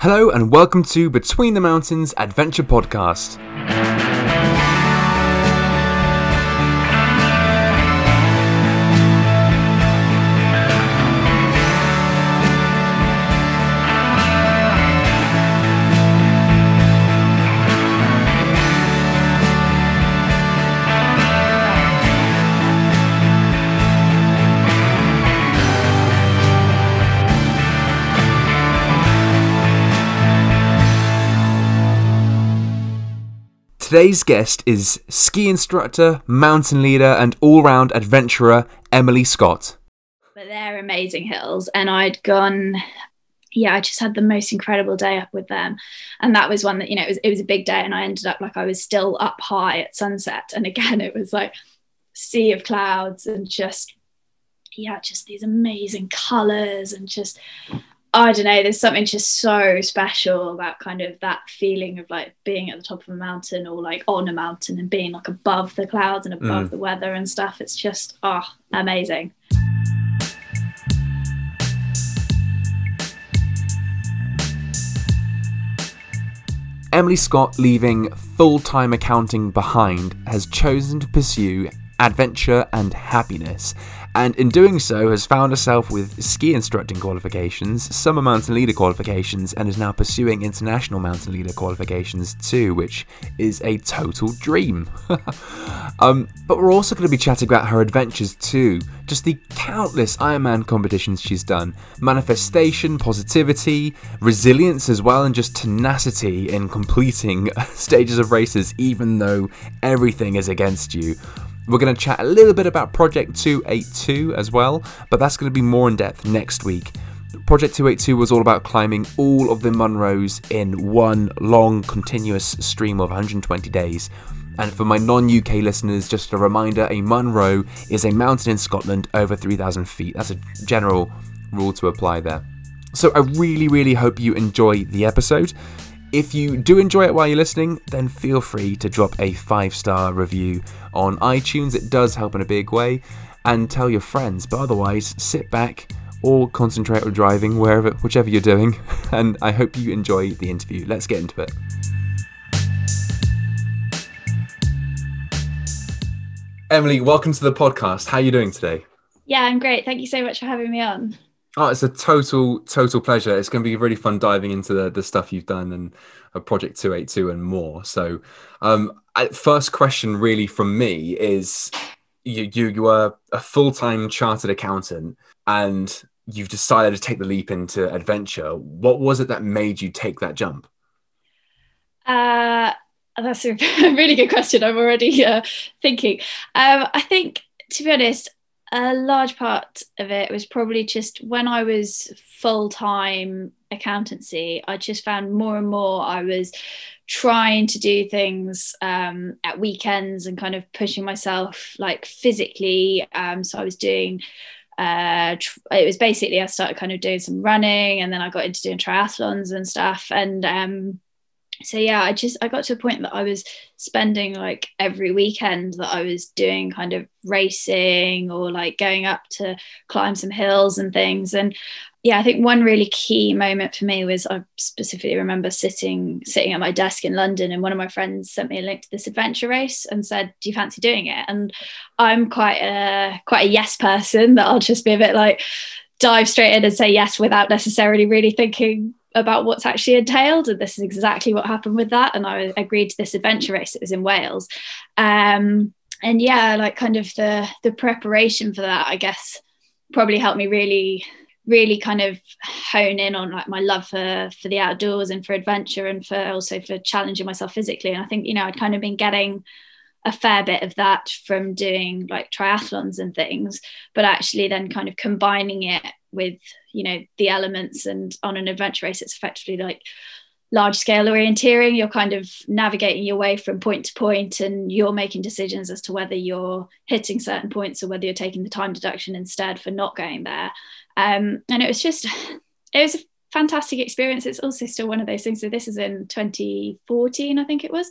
Hello and welcome to Between the Mountains Adventure Podcast. Today's guest is ski instructor, mountain leader, and all round adventurer Emily Scott. But they're amazing hills, and I'd gone. Yeah, I just had the most incredible day up with them, and that was one that you know it was it was a big day, and I ended up like I was still up high at sunset, and again it was like sea of clouds and just yeah, just these amazing colors and just I don't know, there's something just so special about kind of that feeling of like being at the top of a mountain or like on a mountain and being like above the clouds and above mm. the weather and stuff. It's just, oh, amazing. Emily Scott, leaving full time accounting behind, has chosen to pursue adventure and happiness and in doing so has found herself with ski instructing qualifications, summer mountain leader qualifications, and is now pursuing international mountain leader qualifications too, which is a total dream. um, but we're also going to be chatting about her adventures too, just the countless Ironman competitions she's done, manifestation, positivity, resilience as well, and just tenacity in completing stages of races, even though everything is against you. We're going to chat a little bit about Project 282 as well, but that's going to be more in depth next week. Project 282 was all about climbing all of the Munros in one long, continuous stream of 120 days. And for my non UK listeners, just a reminder a Munro is a mountain in Scotland over 3,000 feet. That's a general rule to apply there. So I really, really hope you enjoy the episode. If you do enjoy it while you're listening, then feel free to drop a five star review on iTunes. It does help in a big way. And tell your friends. But otherwise, sit back or concentrate on driving, wherever, whichever you're doing. And I hope you enjoy the interview. Let's get into it. Emily, welcome to the podcast. How are you doing today? Yeah, I'm great. Thank you so much for having me on. Oh, it's a total, total pleasure. It's going to be really fun diving into the, the stuff you've done and a Project 282 and more. So, um, first question really from me is you, you, you are a full time chartered accountant and you've decided to take the leap into adventure. What was it that made you take that jump? Uh, that's a really good question. I'm already uh, thinking. Um, I think, to be honest, a large part of it was probably just when I was full time accountancy, I just found more and more I was trying to do things um, at weekends and kind of pushing myself like physically. Um, so I was doing uh it was basically I started kind of doing some running and then I got into doing triathlons and stuff and um so yeah i just i got to a point that i was spending like every weekend that i was doing kind of racing or like going up to climb some hills and things. And yeah i think one really key moment for me was i specifically remember sitting sitting at my desk in london and one of my friends sent me a link to this adventure race and said do you fancy doing it? And i'm quite a quite a yes person that i'll just be a bit like dive straight in and say yes without necessarily really thinking about what's actually entailed and this is exactly what happened with that and i agreed to this adventure race it was in wales. Um, and yeah like kind of the the preparation for that i guess probably helped me really really kind of hone in on like my love for for the outdoors and for adventure and for also for challenging myself physically. And i think you know i'd kind of been getting a fair bit of that from doing like triathlons and things but actually then kind of combining it with you know the elements and on an adventure race it's effectively like large scale orienteering. You're kind of navigating your way from point to point and you're making decisions as to whether you're hitting certain points or whether you're taking the time deduction instead for not going there. Um, and it was just it was a fantastic experience. It's also still one of those things. So this is in 2014 i think it was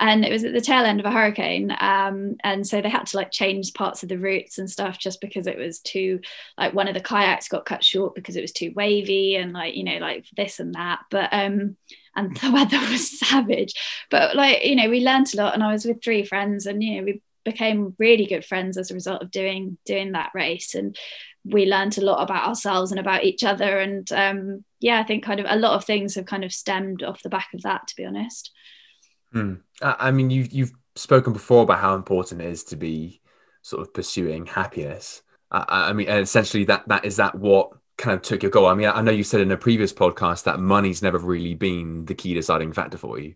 and it was at the tail end of a hurricane um, and so they had to like change parts of the routes and stuff just because it was too like one of the kayaks got cut short because it was too wavy and like you know like this and that but um and the weather was savage. But like you know we learned a lot and i was with three friends and you know we became really good friends as a result of doing doing that race and we learned a lot about ourselves and about each other and um, yeah i think kind of a lot of things have kind of stemmed off the back of that to be honest hmm. i mean you've you've spoken before about how important it is to be sort of pursuing happiness. I, I mean essentially that that is that what kind of took your goal. I mean i know you said in a previous podcast that money's never really been the key deciding factor for you.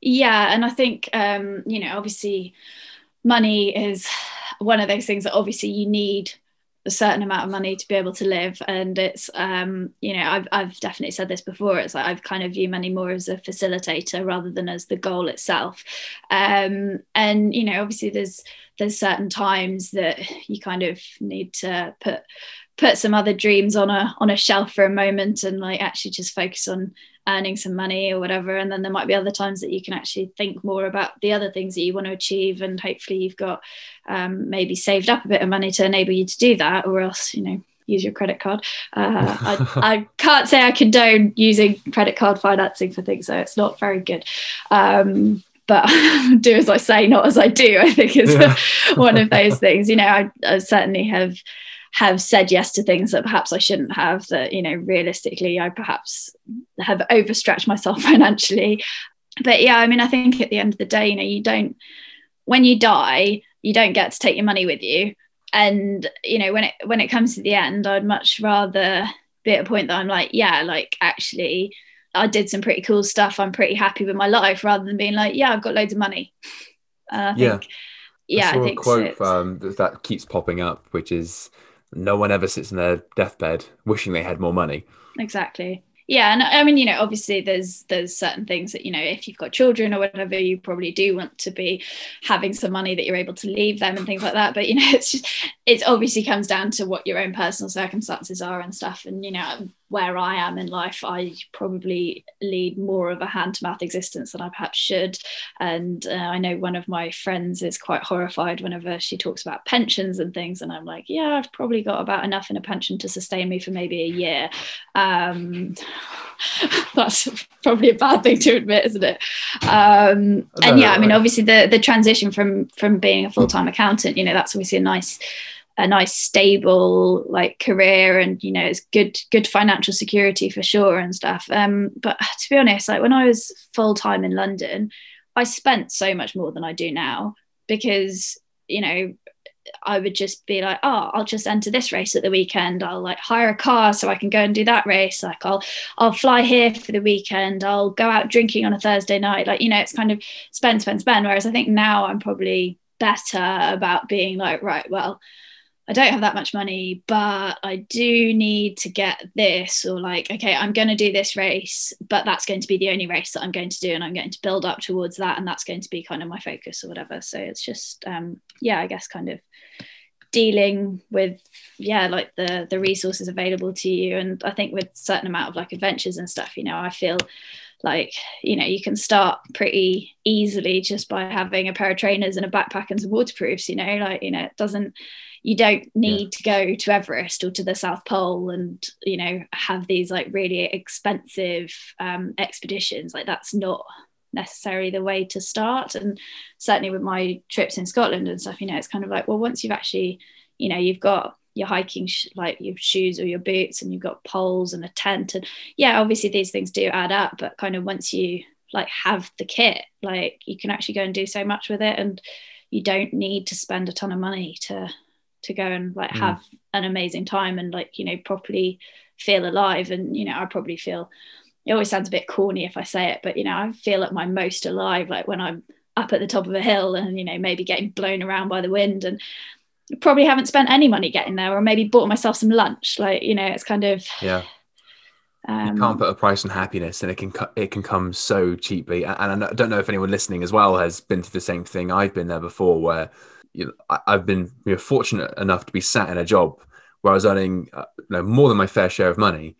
Yeah and i think um, you know obviously money is one of those things that obviously you need a certain amount of money to be able to live. And it's um you know I've, I've definitely said this before it's like I've kind of view money more as a facilitator rather than as the goal itself. Um and you know obviously there's there's certain times that you kind of need to put put some other dreams on a on a shelf for a moment and like actually just focus on earning some money or whatever and then there might be other times that you can actually think more about the other things that you want to achieve and hopefully you've got um, maybe saved up a bit of money to enable you to do that or else you know use your credit card uh, I, I, can't say i condone using credit card financing for things so it's not very good um, but do as I say, not as I do, I think is yeah. one of those things. You know, I, I certainly have have said yes to things that perhaps I shouldn't have, that, you know, realistically, I perhaps have overstretched myself financially. But yeah, I mean, I think at the end of the day, you know, you don't, when you die, you don't get to take your money with you. And, you know, when it, when it comes to the end, I'd much rather be at a point that I'm like, yeah, like actually, I did some pretty cool stuff. I'm pretty happy with my life rather than being like, yeah, I've got loads of money. Uh, yeah. Think, yeah, I, I think a quote um, that keeps popping up, which is no one ever sits in their deathbed wishing they had more money. Exactly. Yeah, and I mean, you know, obviously there's there's certain things that you know, if you've got children or whatever, you probably do want to be having some money that you're able to leave them and things like that. But you know, it's just it obviously comes down to what your own personal circumstances are and stuff. And you know, where I am in life, I probably lead more of a hand to mouth existence than I perhaps should. And uh, I know one of my friends is quite horrified whenever she talks about pensions and things. And I'm like, yeah, I've probably got about enough in a pension to sustain me for maybe a year. Um, that's probably a bad thing to admit, isn't it? Um, and yeah, I mean, obviously the the transition from from being a full time accountant, you know, that's obviously a nice a nice stable like career and you know it's good good financial security for sure and stuff um but to be honest like when i was full time in london i spent so much more than i do now because you know I would just be like, oh, I'll just enter this race at the weekend. I'll like hire a car so I can go and do that race. Like I'll I'll fly here for the weekend. I'll go out drinking on a Thursday night. Like, you know, it's kind of spend, spend, spend. Whereas I think now I'm probably better about being like, right, well, I don't have that much money, but I do need to get this, or like, okay, I'm going to do this race, but that's going to be the only race that I'm going to do, and I'm going to build up towards that, and that's going to be kind of my focus or whatever. So it's just, um, yeah, I guess kind of dealing with, yeah, like the the resources available to you, and I think with certain amount of like adventures and stuff, you know, I feel like you know you can start pretty easily just by having a pair of trainers and a backpack and some waterproofs you know like you know it doesn't you don't need yeah. to go to Everest or to the South Pole and you know have these like really expensive um, expeditions. Like that's not necessarily the way to start. And certainly with my trips in Scotland and stuff, you know, it's kind of like well, once you've actually, you know, you've got your hiking sh- like your shoes or your boots and you've got poles and a tent and yeah obviously these things do add up but kind of once you like have the kit like you can actually go and do so much with it and you don't need to spend a ton of money to to go and like mm. have an amazing time and like you know properly feel alive. And you know I probably feel it always sounds a bit corny if I say it but you know I feel at my most alive like when I'm up at the top of a hill and you know maybe getting blown around by the wind and probably haven't spent any money getting there or maybe bought myself some lunch. Like you know it's kind of yeah. Um, you can't put a price on happiness and it can it can come so cheaply. And I don't know if anyone listening as well has been through the same thing I've been there before where you know, I, have been you know, fortunate enough to be sat in a job where I was earning uh, you know, more than my fair share of money,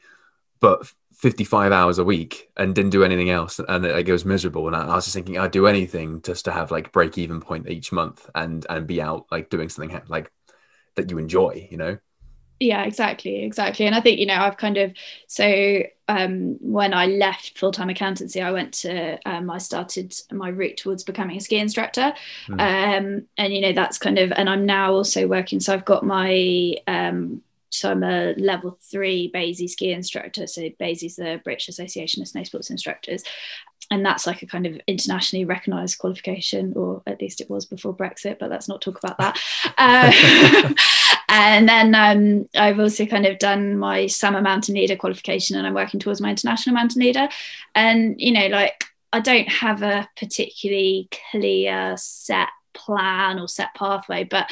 but 55 hours a week and didn't do anything else. And it, like, it was miserable. And I, I, was just thinking i'd do anything just to have like break even point each month and and be out like doing something like that you enjoy you know yeah exactly exactly and i think you know i've kind of so um, when i left full-time accountancy i went to um, i started my route towards becoming a ski instructor mm. um, and you know that's kind of and i'm now also working so i've got my um, so I'm a level three BASI ski instructor. So BASI is the British Association of Snow Sports Instructors. And that's like a kind of internationally recognized qualification, or at least it was before Brexit, but let's not talk about that. Uh, and then um, I've also kind of done my summer mountain leader qualification and I'm working towards my international mountain leader. And, you know, like I don't have a particularly clear set plan or set pathway, but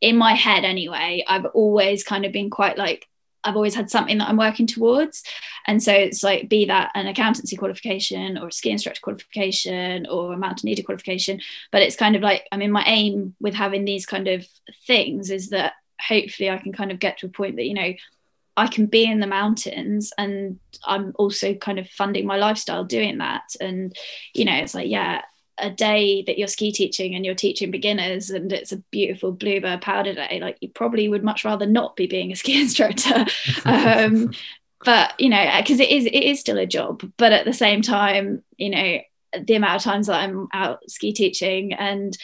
in my head anyway, I've always kind of been quite like, I've always had something that I'm working towards. And so it's like, be that an accountancy qualification or a ski instructor qualification or a mountain leader qualification. But it's kind of like, I mean, my aim with having these kind of things is that hopefully I can kind of get to a point that, you know, I can be in the mountains and I'm also kind of funding my lifestyle doing that. And, you know, it's like, yeah, a day that you're ski teaching and you're teaching beginners and it's a beautiful bluebird powder day like you probably would much rather not be being a ski instructor um, but you know because it is it is still a job but at the same time you know the amount of times that i'm out ski teaching and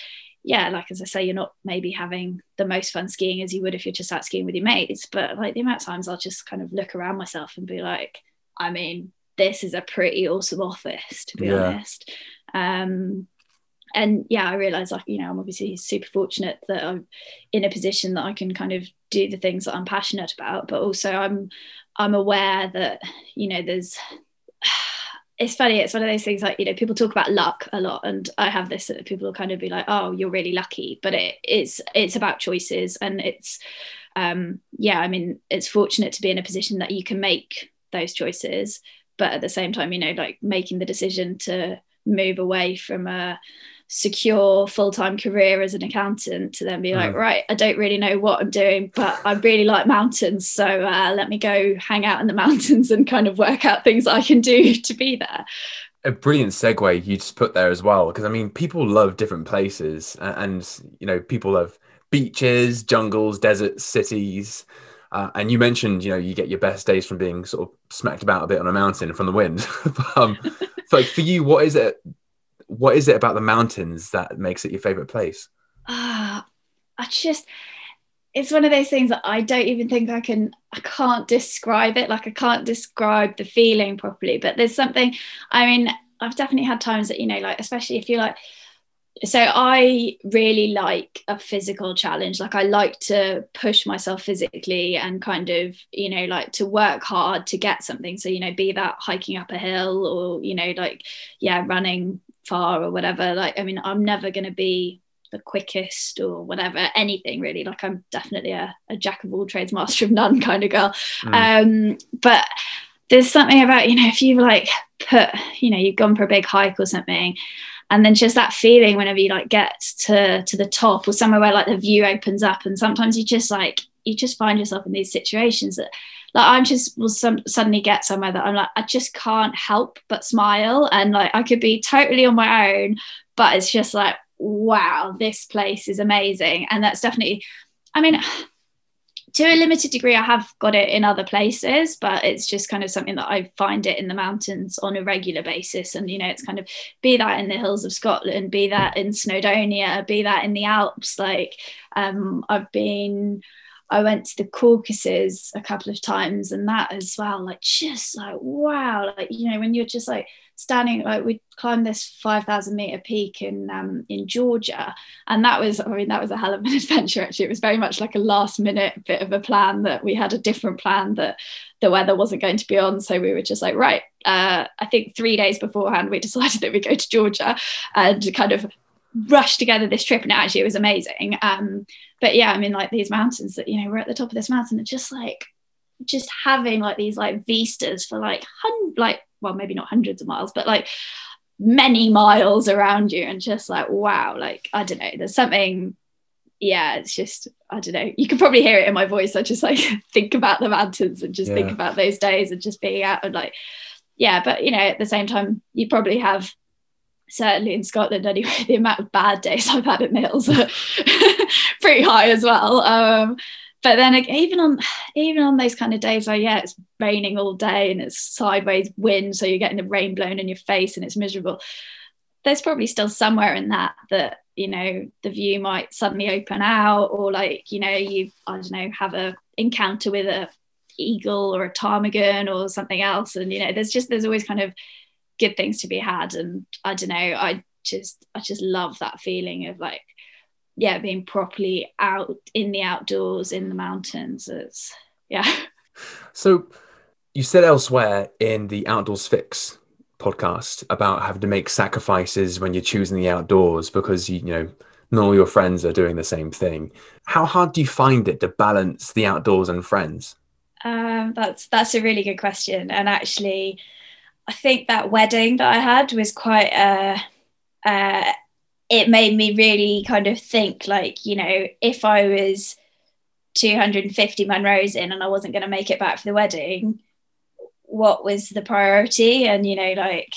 yeah like as i say you're not maybe having the most fun skiing as you would if you're just out skiing with your mates but like the amount of times i'll just kind of look around myself and be like i mean this is a pretty awesome office to be yeah. honest um, and yeah, I realize like, you know, I'm obviously super fortunate that I'm in a position that I can kind of do the things that I'm passionate about, but also I'm I'm aware that, you know, there's it's funny, it's one of those things like, you know, people talk about luck a lot. And I have this that people will kind of be like, oh, you're really lucky. But it, it's it's about choices and it's um yeah, I mean, it's fortunate to be in a position that you can make those choices, but at the same time, you know, like making the decision to move away from a secure full-time career as an accountant to then be like mm. right i don't really know what i'm doing but i really like mountains so uh, let me go hang out in the mountains and kind of work out things i can do to be there a brilliant segue you just put there as well because i mean people love different places and you know people love beaches jungles deserts cities uh, and you mentioned, you know, you get your best days from being sort of smacked about a bit on a mountain from the wind. um, so for you, what is it? What is it about the mountains that makes it your favorite place? Ah, uh, I just it's one of those things that I don't even think I can I can't describe it like I can't describe the feeling properly but there's something I mean I've definitely had times that you know like especially if you're like so I really like a physical challenge. Like I like to push myself physically and kind of, you know, like to work hard to get something. So, you know, be that hiking up a hill or, you know, like, yeah, running far or whatever. Like, I mean, I'm never going to be the quickest or whatever, anything really. Like I'm definitely a, a jack of all trades, master of none kind of girl. Mm. Um, but there's something about, you know, if you like put, you know, you've gone for a big hike or something and then just that feeling whenever you like get to to the top or somewhere where like the view opens up and sometimes you just like you just find yourself in these situations that like I'm just will some, suddenly get somewhere that I'm like I just can't help but smile. And like I could be totally on my own but it's just like wow this place is amazing. And that's definitely I mean to a limited degree i have got it in other places but it's just kind of something that i find it in the mountains on a regular basis. And you know it's kind of be that in the hills of scotland be that in snowdonia be that in the alps like um, i've been I went to the Caucasus a couple of times and that as well, like just like wow, like you know, when you're just like standing like we climbed this 5000 meter peak in um, in Georgia. And that was I mean that was a hell of an adventure actually. It was very much like a last minute bit of a plan that we had a different plan that the weather wasn't going to be on. So we were just like right uh, I think 3 days beforehand we decided that we go to Georgia and kind of rush together this trip and actually it was amazing um, but yeah I mean like these mountains that you know we're at the top of this mountain and just like just having like these like vistas for like hun- like well maybe not hundreds of miles but like many miles around you and just like wow like i don't know there's something yeah it's just I don't know. You can probably hear it in my voice. I just like think about the mountains and just Yeah. think about those days and just being out and like, yeah. But you know, at the same time, you probably have certainly in Scotland anyway. The amount of bad days I've had at the hills are pretty high as well. Um, but then even on even on those kind of days where yeah, it's raining all day and it's sideways wind, so you're getting the rain blown in your face and it's miserable. There's probably still somewhere in that that you know the view might suddenly open out or like you know you i don't know have a encounter with a eagle or a ptarmigan or something else and you know there's just there's always kind of good things to be had and i don't know i just i just love that feeling of like yeah being properly out in the outdoors in the mountains it's yeah So you said elsewhere in the Outdoors Fix podcast about having to make sacrifices when you're choosing the outdoors because you, you know not all your friends are doing the same thing. How hard do you find it to balance the outdoors and friends? Um, that's that's a really good question, and actually, I think that wedding that I had was quite. Uh, uh, it made me really kind of think, like you know, if I was 250 Munros in and I wasn't going to make it back for the wedding, what was the priority? And you know, like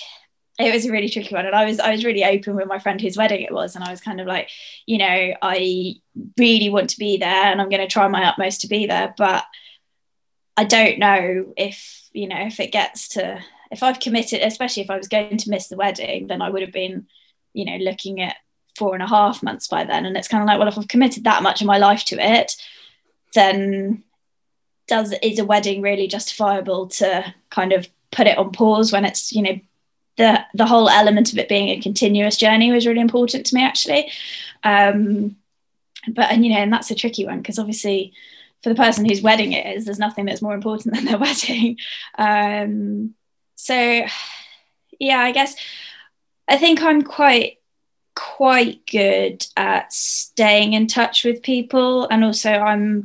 it was a really tricky one and i was i was really open with my friend whose wedding it was and i was kind of like you know i really want to be there and i'm going to try my utmost to be there but i don't know if you know if it gets to if i've committed especially if i was going to miss the wedding then i would have been you know looking at four and a half months by then. And it's kind of like well if i've committed that much of my life to it then does is a wedding really justifiable to kind of put it on pause when it's you know the the whole element of it being a continuous journey was really important to me actually. Um but and you know and that's a tricky one because obviously for the person whose wedding it is there's nothing that's more important than their wedding. Um so yeah i guess i think i'm quite quite good at staying in touch with people and also i'm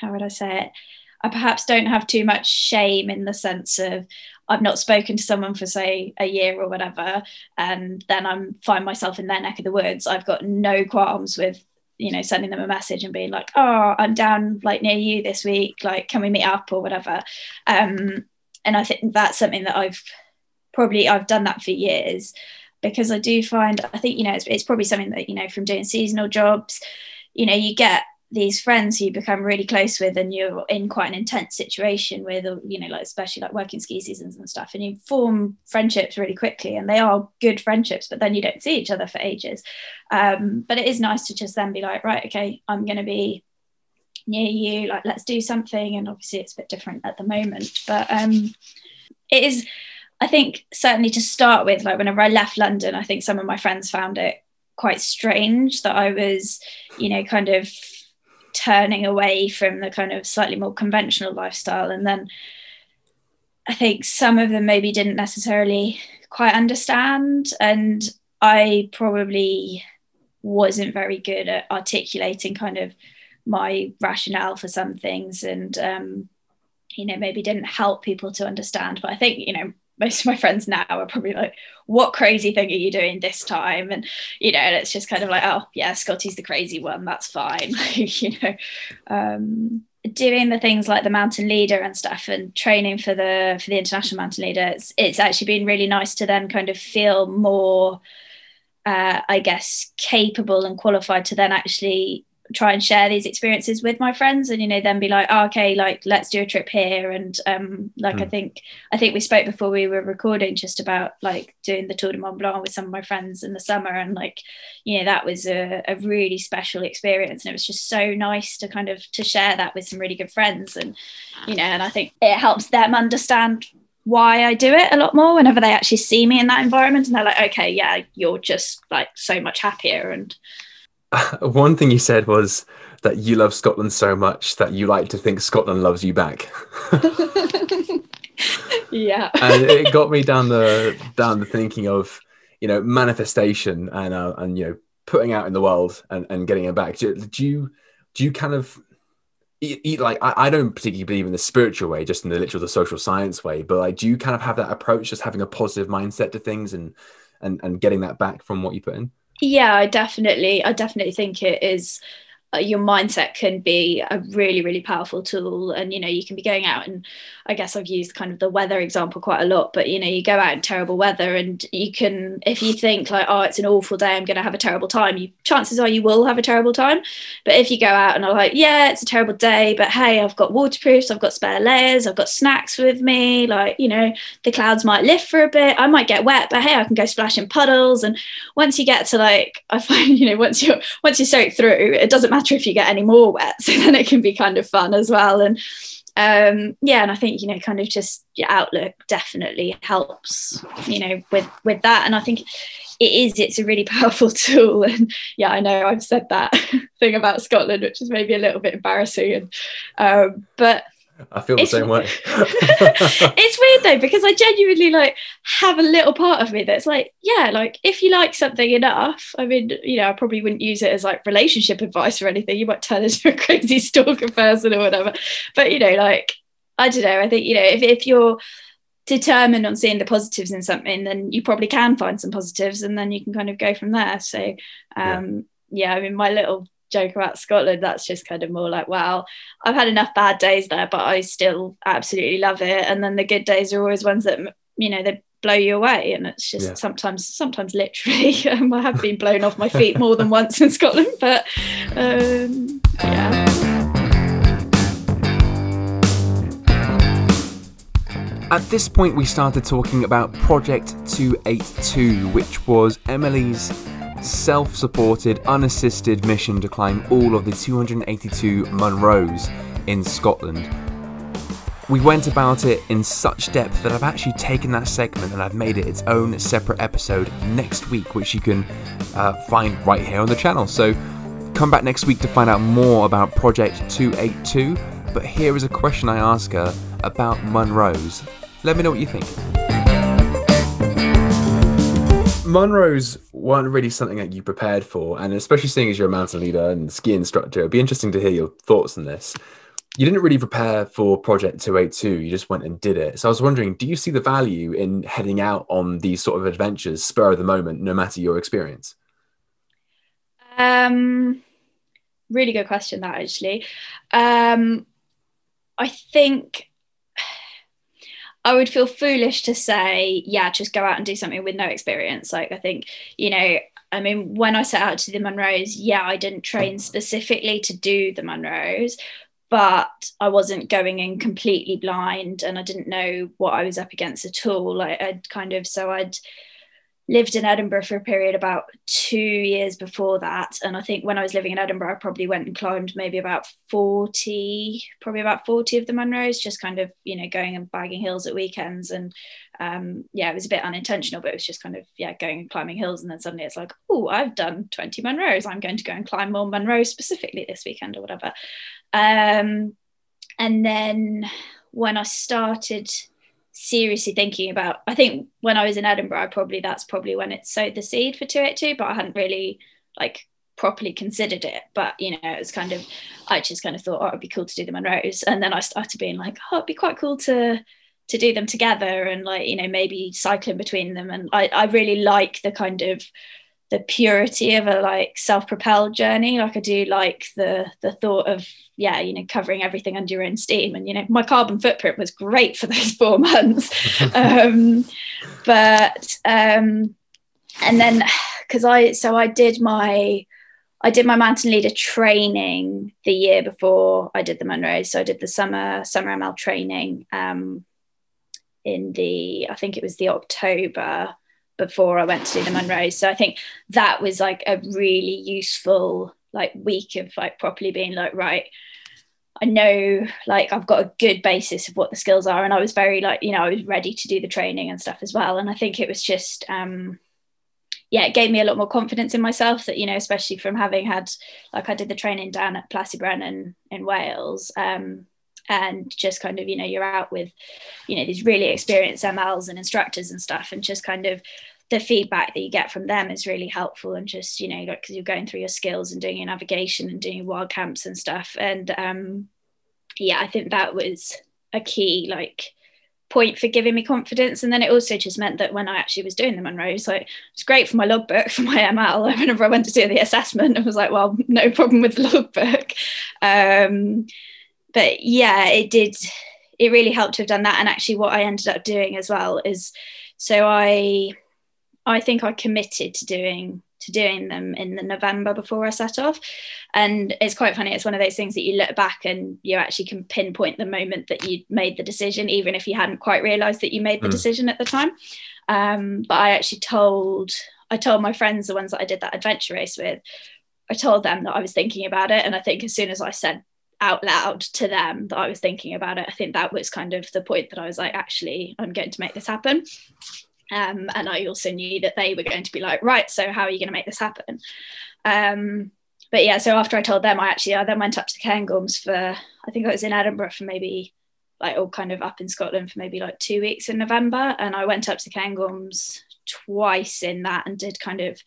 how would i say it i perhaps don't have too much shame in the sense of I've not spoken to someone for say a year or whatever, and then I'm find myself in their neck of the woods. I've got no qualms with you know sending them a message and being like, oh, I'm down like near you this week. Like, can we meet up or whatever? Um, and I think that's something that I've probably I've done that for years because I do find I think you know it's, it's probably something that you know from doing seasonal jobs, you know, you get these friends who you become really close with and you're in quite an intense situation with you know like especially like working ski seasons and stuff and you form friendships really quickly and they are good friendships but then you don't see each other for ages. Um, but it is nice to just then be like right okay i'm going to be near you like let's do something and obviously it's a bit different at the moment but um, it is i think certainly to start with like whenever i left london i think some of my friends found it quite strange that i was you know kind of turning away from the kind of slightly more conventional lifestyle. And then I think some of them maybe didn't necessarily quite understand. And I probably wasn't very good at articulating kind of my rationale for some things and, um, you know, maybe didn't help people to understand. But I think, you know, most of my friends now are probably like, what crazy thing are you doing this time? And, you know, and it's just kind of like, oh, yeah, Scotty's the crazy one. That's fine. you know, um, doing the things like the mountain leader and stuff and training for the for the international mountain leader it's, it's actually been really nice to then kind of feel more uh, i guess capable and qualified to then actually try and share these experiences with my friends and you know then be like oh, okay like let's do a trip here and um like mm. i think i think we spoke before we were recording just about like doing the tour du mont blanc with some of my friends in the summer and like you know that was a, a really special experience and it was just so nice to kind of to share that with some really good friends and you know and i think it helps them understand why I do it a lot more whenever they actually see me in that environment and they're like okay yeah you're just like so much happier and one thing you said was that you love Scotland so much that you like to think Scotland loves you back. yeah, and it got me down the down the thinking of you know manifestation and uh, and you know putting out in the world and, and getting it back. Do, do you do you kind of eat, eat like I, I don't particularly believe in the spiritual way, just in the literal the social science way, but like do you kind of have that approach, just having a positive mindset to things and and and getting that back from what you put in? Yeah i definitely i definitely think it is uh, your mindset can be a really really powerful tool. And you know you can be going out and i guess i've used kind of the weather example quite a lot but you know you go out in terrible weather and you can if you think like oh it's an awful day i'm going to have a terrible time you chances are you will have a terrible time. But if you go out and are like yeah it's a terrible day but hey i've got waterproofs i've got spare layers i've got snacks with me like you know the clouds might lift for a bit. I might get wet but hey i can go splash in puddles. And once you get to like i find you know once you're once you soak through it doesn't matter matter if you get any more wet so then it can be kind of fun as well. And um yeah and i think you know kind of just your outlook definitely helps you know with with that. And i think it is it's a really powerful tool. And yeah i know i've said that thing about scotland which is maybe a little bit embarrassing. And um but I feel the it's, same way. it's weird though because I genuinely like have a little part of me that's like, yeah, like if you like something enough, I mean, you know, I probably wouldn't use it as like relationship advice or anything. You might turn into a crazy stalker person or whatever. But you know, like I don't know. I think you know if if you're determined on seeing the positives in something, then you probably can find some positives, and then you can kind of go from there. So, um, yeah, yeah I mean, my little joke about Scotland, that's just kind of more like, wow, I've had enough bad days there, but I still absolutely love it. And then the good days are always ones that, you know, they blow you away. And it's just yeah. sometimes, sometimes literally, um, I have been blown off my feet more than once in Scotland, but um, yeah. At this point, we started talking about Project 282, which was Emily's self supported, unassisted mission to climb all of the 282 Munros in Scotland. We went about it in such depth that I've actually taken that segment and I've made it its own separate episode next week, which you can uh, find right here on the channel. So come back next week to find out more about Project 282. But here is a question I ask her about Munros. Let me know what you think. Munros weren't really something that you prepared for, and especially seeing as you're a mountain leader and ski instructor, it'd be interesting to hear your thoughts on this. You didn't really prepare for Project 282, you just went and did it. So I was wondering, do you see the value in heading out on these sort of adventures, spur of the moment, no matter your experience? Um, really good question, that actually. Um, I think I would feel foolish to say, yeah, just go out and do something with no experience. Like, I think, you know, I mean, when I set out to the Munros, yeah, I didn't train specifically to do the Munros, but I wasn't going in completely blind and I didn't know what I was up against at all. Like, I'd kind of, so I'd, lived in Edinburgh for a period about two years before that. And I think when I was living in Edinburgh, I probably went and climbed maybe about 40, probably about 40 of the Munros, just kind of, you know, going and bagging hills at weekends. And um, yeah, it was a bit unintentional, but it was just kind of, yeah, going and climbing hills. And then suddenly it's like, oh, I've done 20 Munros. I'm going to go and climb more Munros specifically this weekend or whatever. Um, and then when I started seriously thinking about i think when i was in edinburgh probably that's probably when it sowed the seed for 282 but i hadn't really like properly considered it. But you know it was kind of i just kind of thought oh it'd be cool to do the munros and then i started being like oh it'd be quite cool to to do them together and like you know maybe cycling between them. And i, I really like the kind of the purity of a like self-propelled journey. Like i do like the the thought of yeah you know covering everything under your own steam. And you know my carbon footprint was great for those four months. Um but um and then because i so i did my I did my mountain leader training the year before I did the Munros. So I did the summer summer ML training um, in the I think it was the October before I went to do the Munros. So I think that was like a really useful like week of like properly being like, right, I know like I've got a good basis of what the skills are. And I was very like, you know, I was ready to do the training and stuff as well. And I think it was just um yeah, it gave me a lot more confidence in myself that, you know, especially from having had like I did the training down at Plas y Brenin in Wales. Um and just kind of you know you're out with you know these really experienced mls and instructors and stuff and just kind of the feedback that you get from them is really helpful and just you know like because you're going through your skills and doing your navigation and doing wild camps and stuff and um yeah i think that was a key like point for giving me confidence. And then it also just meant that when I actually was doing the Munros, like it was great for my logbook for my ML. Whenever I went to do the assessment, I was like, well, no problem with the logbook. Um, but yeah, it did. It really helped to have done that. And actually, what I ended up doing as well is, so I, I think I committed to doing to doing them in the November before I set off. And it's quite funny. It's one of those things that you look back and you actually can pinpoint the moment that you made the decision, even if you hadn't quite realized that you made the mm. decision at the time. Um, but I actually told I told my friends, the ones that I did that adventure race with, I told them that I was thinking about it. And I think as soon as I said out loud to them that I was thinking about it, I think that was kind of the point that I was like, actually, I'm going to make this happen. Um, and I also knew that they were going to be like, right, so how are you going to make this happen? Um, but yeah, so after I told them, I actually I then went up to the Cairngorms for I think I was in Edinburgh for maybe like all kind of up in Scotland for maybe like two weeks in November, and I went up to Cairngorms twice in that and did kind of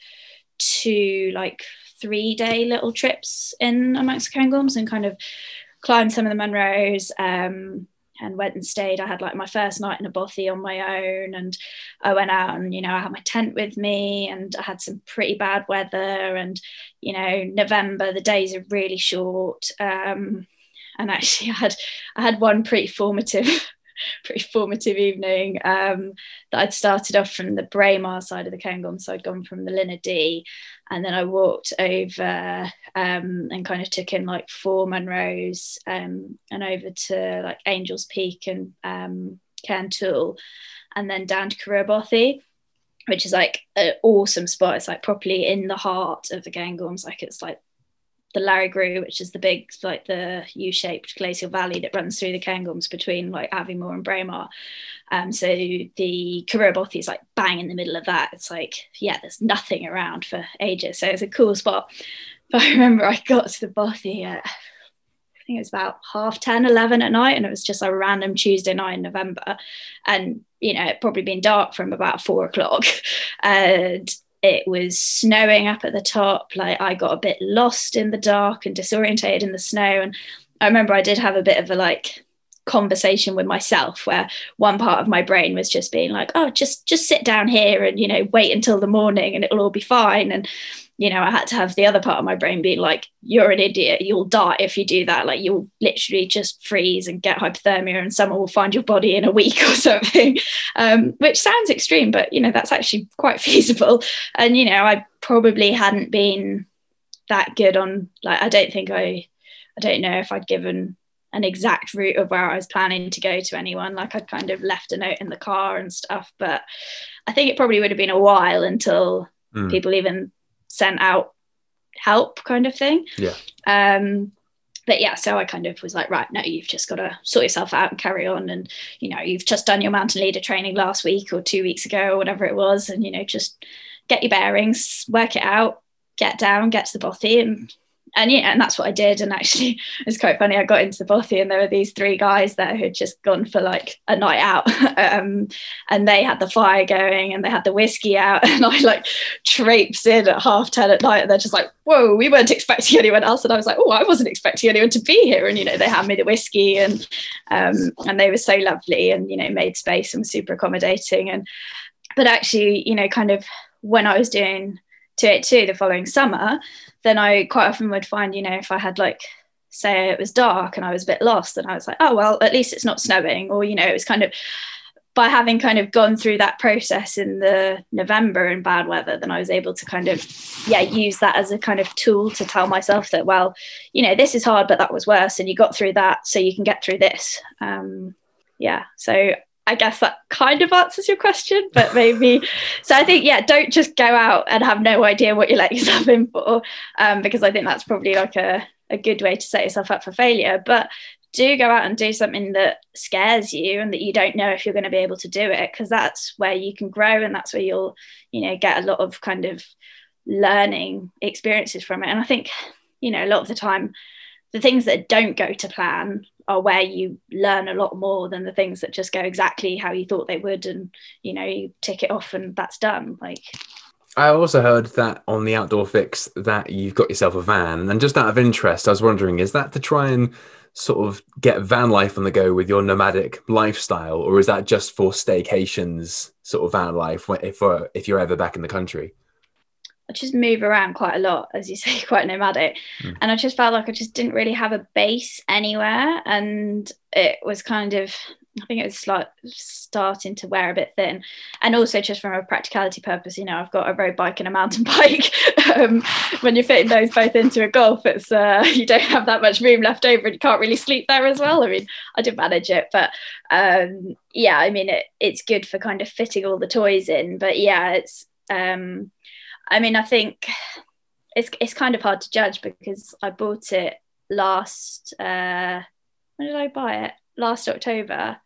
two like three day little trips in amongst the Cairngorms and kind of climbed some of the Munros. Um, and went and stayed. I had like my first night in a bothy on my own, and I went out and you know I had my tent with me, and I had some pretty bad weather, and you know November the days are really short, um, and actually I had I had one pretty formative. pretty formative evening um, that I'd started off from the Braemar side of the Cairngorm, so I'd gone from the Linn of Dee and then I walked over um, and kind of took in like four Munros um, and over to like Angels Peak and um, and then down to Corrour which is like an awesome spot. It's like properly in the heart of the Cairngorms, like it's like the Lairig Ghru, which is the big, like the U-shaped glacial valley that runs through the Cairngorms between like Aviemore and Braemar. Um, so the Bothy is like bang in the middle of that. It's like, yeah, there's nothing around for ages. So it's a cool spot. But I remember I got to the Bothy at, I think it was about half 10, 11 at night. And it was just a random Tuesday night in November. And, you know, it probably been dark from about four o'clock. And it was snowing up at the top. Like I got a bit lost in the dark and disorientated in the snow. And I remember I did have a bit of a like conversation with myself where one part of my brain was just being like oh just just sit down here and you know wait until the morning and it'll all be fine and you know i had to have the other part of my brain being like you're an idiot you'll die if you do that like you'll literally just freeze and get hypothermia and someone will find your body in a week or something um, which sounds extreme but you know that's actually quite feasible and you know i probably hadn't been that good on like i don't think i i don't know if i'd given an exact route of where I was planning to go to anyone. Like I'd kind of left a note in the car and stuff, but I think it probably would have been a while until mm. people even sent out help, kind of thing. Yeah. Um, but yeah, so I kind of was like, right, no, you've just got to sort yourself out and carry on. And, you know, you've just done your mountain leader training last week or two weeks ago or whatever it was. And, you know, just get your bearings, work it out, get down, get to the bothy and and yeah, and that's what I did. And actually, it's quite funny. I got into the bothy, and there were these three guys there who'd just gone for like a night out, um, and they had the fire going, and they had the whiskey out, and I like traipse in at half ten at night, and they're just like, "Whoa, we weren't expecting anyone else," and I was like, "Oh, I wasn't expecting anyone to be here," and you know, they had me the whiskey, and um, and they were so lovely, and you know, made space and super accommodating, and but actually, you know, kind of when I was doing 282 the following summer, then I quite often would find, you know, if I had like, say it was dark and I was a bit lost, and I was like, oh, well, at least it's not snowing. Or, you know, it was kind of by having kind of gone through that process in the November in bad weather, then I was able to kind of, yeah, use that as a kind of tool to tell myself that, well, you know, this is hard, but that was worse. And you got through that, so you can get through this. Um, yeah. So I guess that kind of answers your question, but maybe. so I think, yeah, don't just go out and have no idea what you let yourself in for, um, because I think that's probably like a, a good way to set yourself up for failure. But do go out and do something that scares you and that you don't know if you're going to be able to do it, because that's where you can grow and that's where you'll, you know, get a lot of kind of learning experiences from it. And I think, you know, a lot of the time, the things that don't go to plan are where you learn a lot more than the things that just go exactly how you thought they would and you know you tick it off and that's done like I also heard that on the outdoor fix that you've got yourself a van, and just out of interest, I was wondering, is that to try and sort of get van life on the go with your nomadic lifestyle, or is that just for staycations, sort of van life, if uh, if you're ever back in the country? I just move around quite a lot, as you say, quite nomadic. Mm. And I just felt like I just didn't really have a base anywhere. And it was kind of I think it was like starting to wear a bit thin, and also just from a practicality purpose, you know, I've got a road bike and a mountain bike. um, when you're fitting those both into a golf, it's uh, you don't have that much room left over, and you can't really sleep there as well. I mean, I did manage it, but um, yeah, I mean, it, it's good for kind of fitting all the toys in. But yeah, it's, um, I mean, I think it's it's kind of hard to judge because I bought it last. Uh, when did I buy it? Last October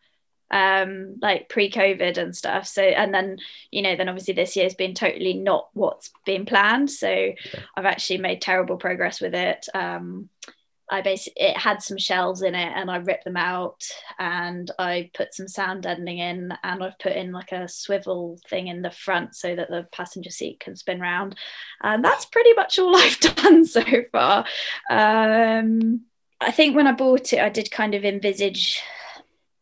um, like pre-COVID and stuff. So and then you know then obviously this year's been totally not what's been planned. So yeah. I've actually made terrible progress with it. Um, I basically it had some shelves in it and I ripped them out and I put some sound deadening in and I've put in like a swivel thing in the front so that the passenger seat can spin round and that's pretty much all I've done so far. Um, I think when I bought it I did kind of envisage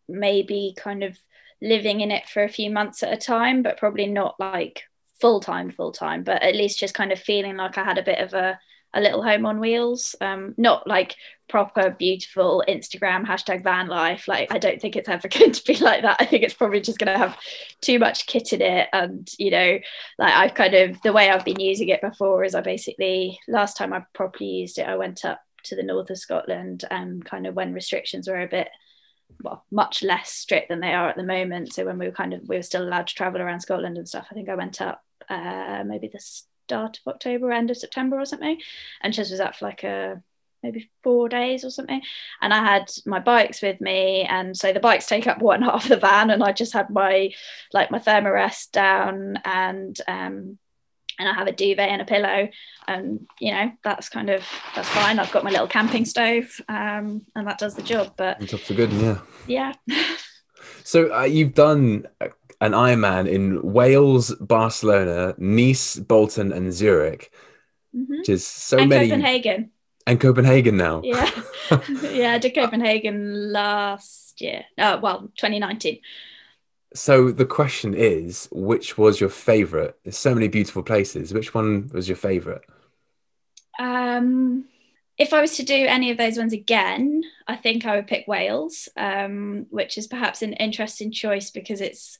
maybe kind of living in it for a few months at a time, but probably not like full time, full time, but at least just kind of feeling like I had a bit of a, a little home on wheels. Um, not like proper, beautiful Instagram hashtag van life. Like, I don't think it's ever going to be like that. I think it's probably just going to have too much kit in it. And, you know, like I've kind of, the way I've been using it before is I basically, last time I properly used it, I went up to the north of Scotland and kind of when restrictions were a bit well much less strict than they are at the moment so when we were kind of we were still allowed to travel around scotland and stuff i think i went up uh, maybe the start of october end of september or something and just was out for like a maybe four days or something and i had my bikes with me and so the bikes take up one half of the van and i just had my like my thermarest down and um and I have a duvet and a pillow, and you know that's kind of that's fine. I've got my little camping stove, um, and that does the job. But jobs for good, yeah. Yeah. so uh, you've done an Ironman in Wales, Barcelona, Nice, Bolton, and Zurich, mm-hmm. which is so and many. Copenhagen. And Copenhagen now. Yeah, yeah. I did Copenhagen last year. Uh, well, 2019. So the question is, which was your favorite? There's so many beautiful places. Which one was your favorite? Um, if I was to do any of those ones again, I think I would pick Wales, um, which is perhaps an interesting choice because it's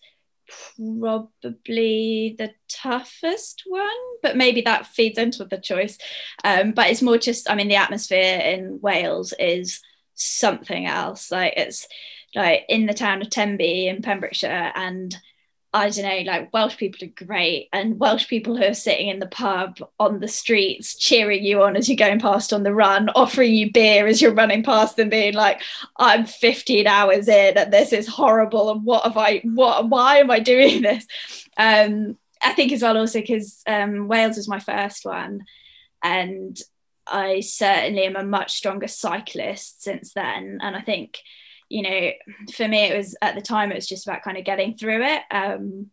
probably the toughest one, but maybe that feeds into the choice. Um, but it's more just, I mean, the atmosphere in Wales is something else. Like it's like in the town of Tenby in Pembrokeshire and I don't know, like Welsh people are great, and Welsh people who are sitting in the pub on the streets cheering you on as you're going past on the run, offering you beer as you're running past them, being like, "I'm 15 hours in, and this is horrible, and what have I? What? Why am I doing this?" Um, I think as well, also because um, Wales was my first one, and I certainly am a much stronger cyclist since then, and I think you know, for me, it was at the time, it was just about kind of getting through it. Um,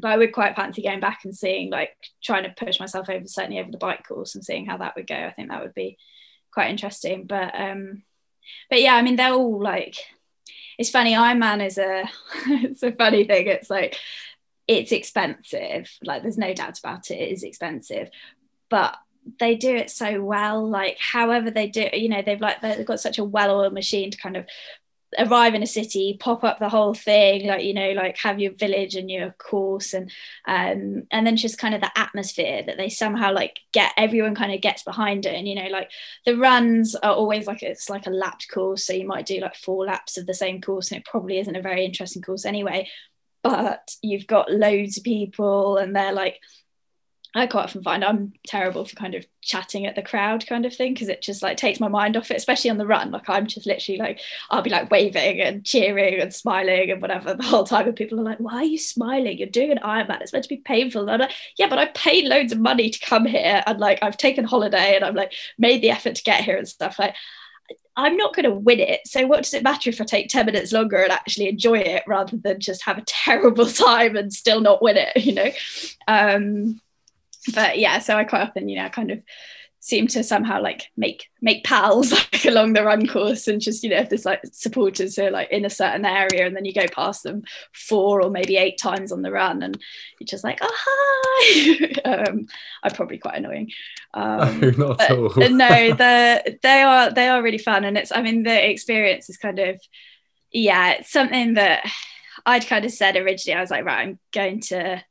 but I would quite fancy going back and seeing, like, trying to push myself over, certainly over the bike course and seeing how that would go. I think that would be quite interesting. But, um, but yeah, I mean, they're all like, it's funny. Ironman is a, it's a funny thing. It's like, it's expensive. Like, there's no doubt about it. It is expensive, but they do it so well like however they do you know they've like they've got such a well-oiled machine to kind of arrive in a city pop up the whole thing like you know like have your village and your course and um and then just kind of the atmosphere that they somehow like get everyone kind of gets behind it. And you know like the runs are always like it's like a lapped course so you might do like four laps of the same course and it probably isn't a very interesting course anyway. But you've got loads of people and they're like I quite often find I'm terrible for kind of chatting at the crowd kind of thing because it just like takes my mind off it, especially on the run. Like I'm just literally like I'll be like waving and cheering and smiling and whatever the whole time, and people are like, "Why are you smiling? You're doing an Ironman. It's meant to be painful." And I'm like, "Yeah, but I paid loads of money to come here, and like I've taken holiday, and I've like made the effort to get here and stuff." Like I'm not going to win it. So what does it matter if I take 10 minutes longer and actually enjoy it rather than just have a terrible time and still not win it, you know? Um, but yeah, so I quite often, you know, kind of seem to somehow like make make pals like along the run course and just you know if there's like supporters who are like in a certain area and then you go past them four or maybe eight times on the run and you're just like oh hi. Um, I'm probably quite annoying. Um, no, not at all. no they they are they are really fun and it's I mean the experience is kind of yeah it's something that I'd kind of said originally. I was like right I'm going to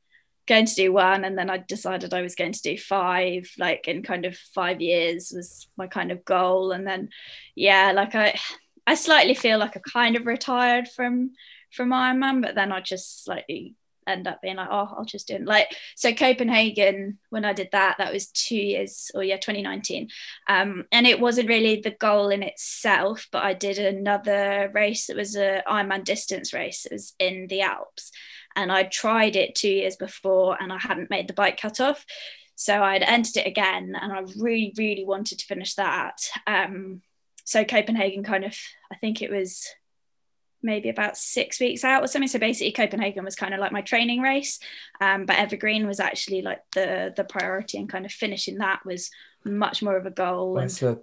going to do one and then I decided I was going to do five like in kind of five years was my kind of goal. And then yeah like I I slightly feel like I kind of retired from from Ironman but then I just slightly end up being like oh I'll just do it. Like so Copenhagen when I did that that was two years or yeah 2019 um and it wasn't really the goal in itself but I did another race. It was a Ironman distance race. It was in the Alps and I tried it two years before and I hadn't made the bike cut off. So I'd entered it again and I really, really wanted to finish that. Um, so Copenhagen kind of, I think it was maybe about six weeks out or something. So basically Copenhagen was kind of like my training race. Um, but Evergreen was actually like the the priority and kind of finishing that was much more of a goal. That's and,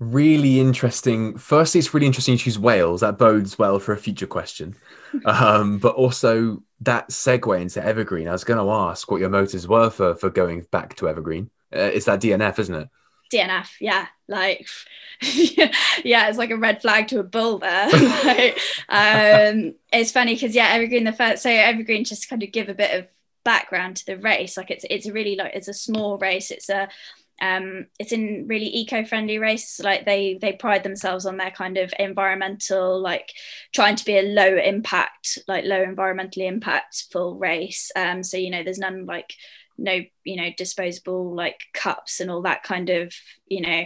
really interesting. Firstly, it's really interesting you choose Wales. That bodes well for a future question. um, but also that segue into Evergreen. I was going to ask what your motives were for for going back to Evergreen. Uh, it's that DNF, isn't it? DNF, yeah, like yeah, it's like a red flag to a bull there. like, um, it's funny because yeah, Evergreen the first so Evergreen just kind of give a bit of background to the race. Like it's it's really like it's a small race. It's a um, it's in really eco-friendly race like they they pride themselves on their kind of environmental like trying to be a low impact like low environmentally impactful race. Um, so you know there's none like no you know disposable like cups and all that kind of you know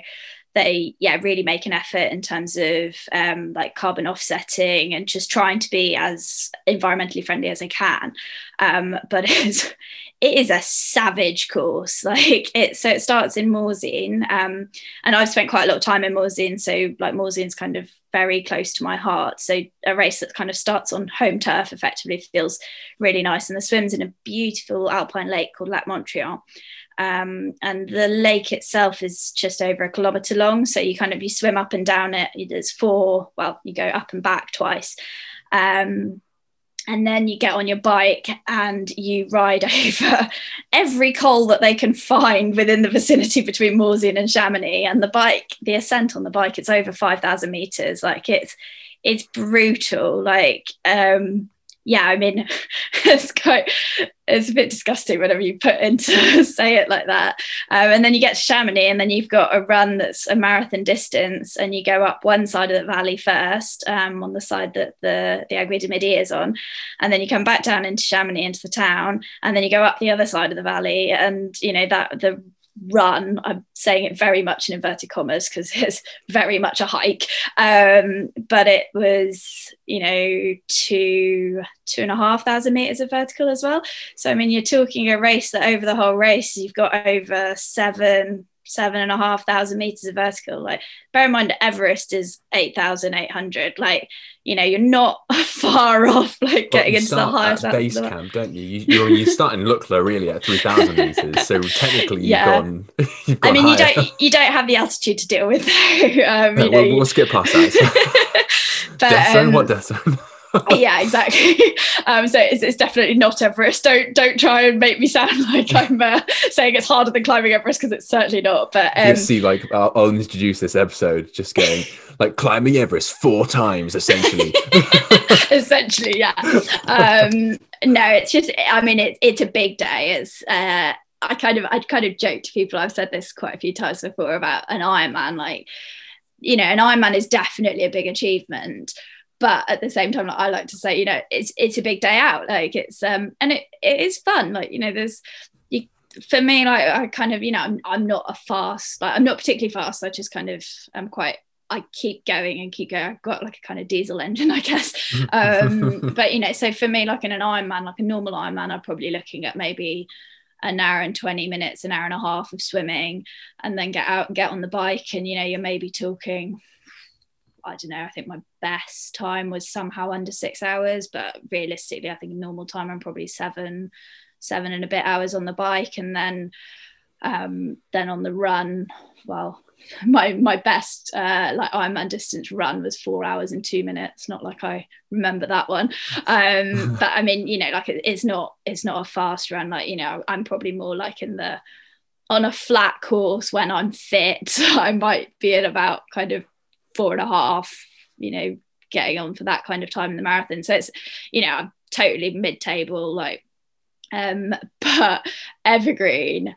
they yeah really make an effort in terms of um, like carbon offsetting and just trying to be as environmentally friendly as they can. Um, but it's it is a savage course. Like it so it starts in Morzine um, and I've spent quite a lot of time in Morzine so like Morzine's kind of very close to my heart. So a race that kind of starts on home turf effectively feels really nice. And the swims in a beautiful alpine lake called Lac Montriond um, and the lake itself is just over a kilometer long so you kind of you swim up and down it there's four well you go up and back twice um, and then you get on your bike and you ride over every col that they can find within the vicinity between Morzine and Chamonix. And the bike, the ascent on the bike, it's over 5,000 meters. Like it's, it's brutal. Like, um, yeah, I mean, it's quite, it's a bit disgusting whenever you put into say it like that. Um, and then you get to Chamonix, and then you've got a run that's a marathon distance, and you go up one side of the valley first, um, on the side that the the Aiguille du Midi is on, and then you come back down into Chamonix into the town, and then you go up the other side of the valley, and you know that the run. I'm saying it very much in inverted commas because it's very much a hike. Um, but it was you know two two and a half thousand meters of vertical as well. So i mean you're talking a race that over the whole race you've got over seven seven and a half thousand meters of vertical. Like, bear in mind, Everest is 8,800. Like, you know, you're not far off, like getting into the highest base camp, don't you? you you're, you're starting Lukla really at 3,000 meters. So technically, yeah. you've gone. You've gone I mean, higher. you don't you don't have the altitude to deal with. um, no, we'll, we'll, skip past that. but, death zone? Um, what death zone? yeah, exactly. Um, so it's, it's, definitely not Everest. Don't don't try and make me sound like I'm uh, saying it's harder than climbing Everest because it's certainly not. But um, you see, like I'll, I'll, introduce this episode just going like climbing Everest four times, essentially. essentially, yeah. Um, no, it's just. I mean, it's it's a big day. It's. Uh, I kind of I kind of joke to people. I've said this quite a few times before about an Ironman. Like, you know, an Ironman is definitely a big achievement but at the same time like, i like to say you know it's it's a big day out like it's um and it, it is fun like you know there's you for me like i kind of you know I'm, I'm not a fast like i'm not particularly fast i just kind of i'm quite I keep going and keep going. I've got like a kind of diesel engine, I guess. Um, but you know, so for me, like in an Ironman, like a normal Ironman, I'm probably looking at maybe an hour and 20 minutes, an hour and a half of swimming, and then get out and get on the bike. And you know, you're maybe talking I don't know, I think my best time was somehow under six hours, but realistically, I think normal time I'm probably seven, seven and a bit hours on the bike. And then um, then on the run, well, my my best uh, like Ironman distance run was four hours and two minutes. Not like I remember that one, um, but I mean, you know, like it, it's not it's not a fast run. Like you know, I'm probably more like in the on a flat course when I'm fit. I might be at about kind of four and a half, you know, getting on for that kind of time in the marathon. So it's, you know, I'm totally mid table, like, um, but Evergreen,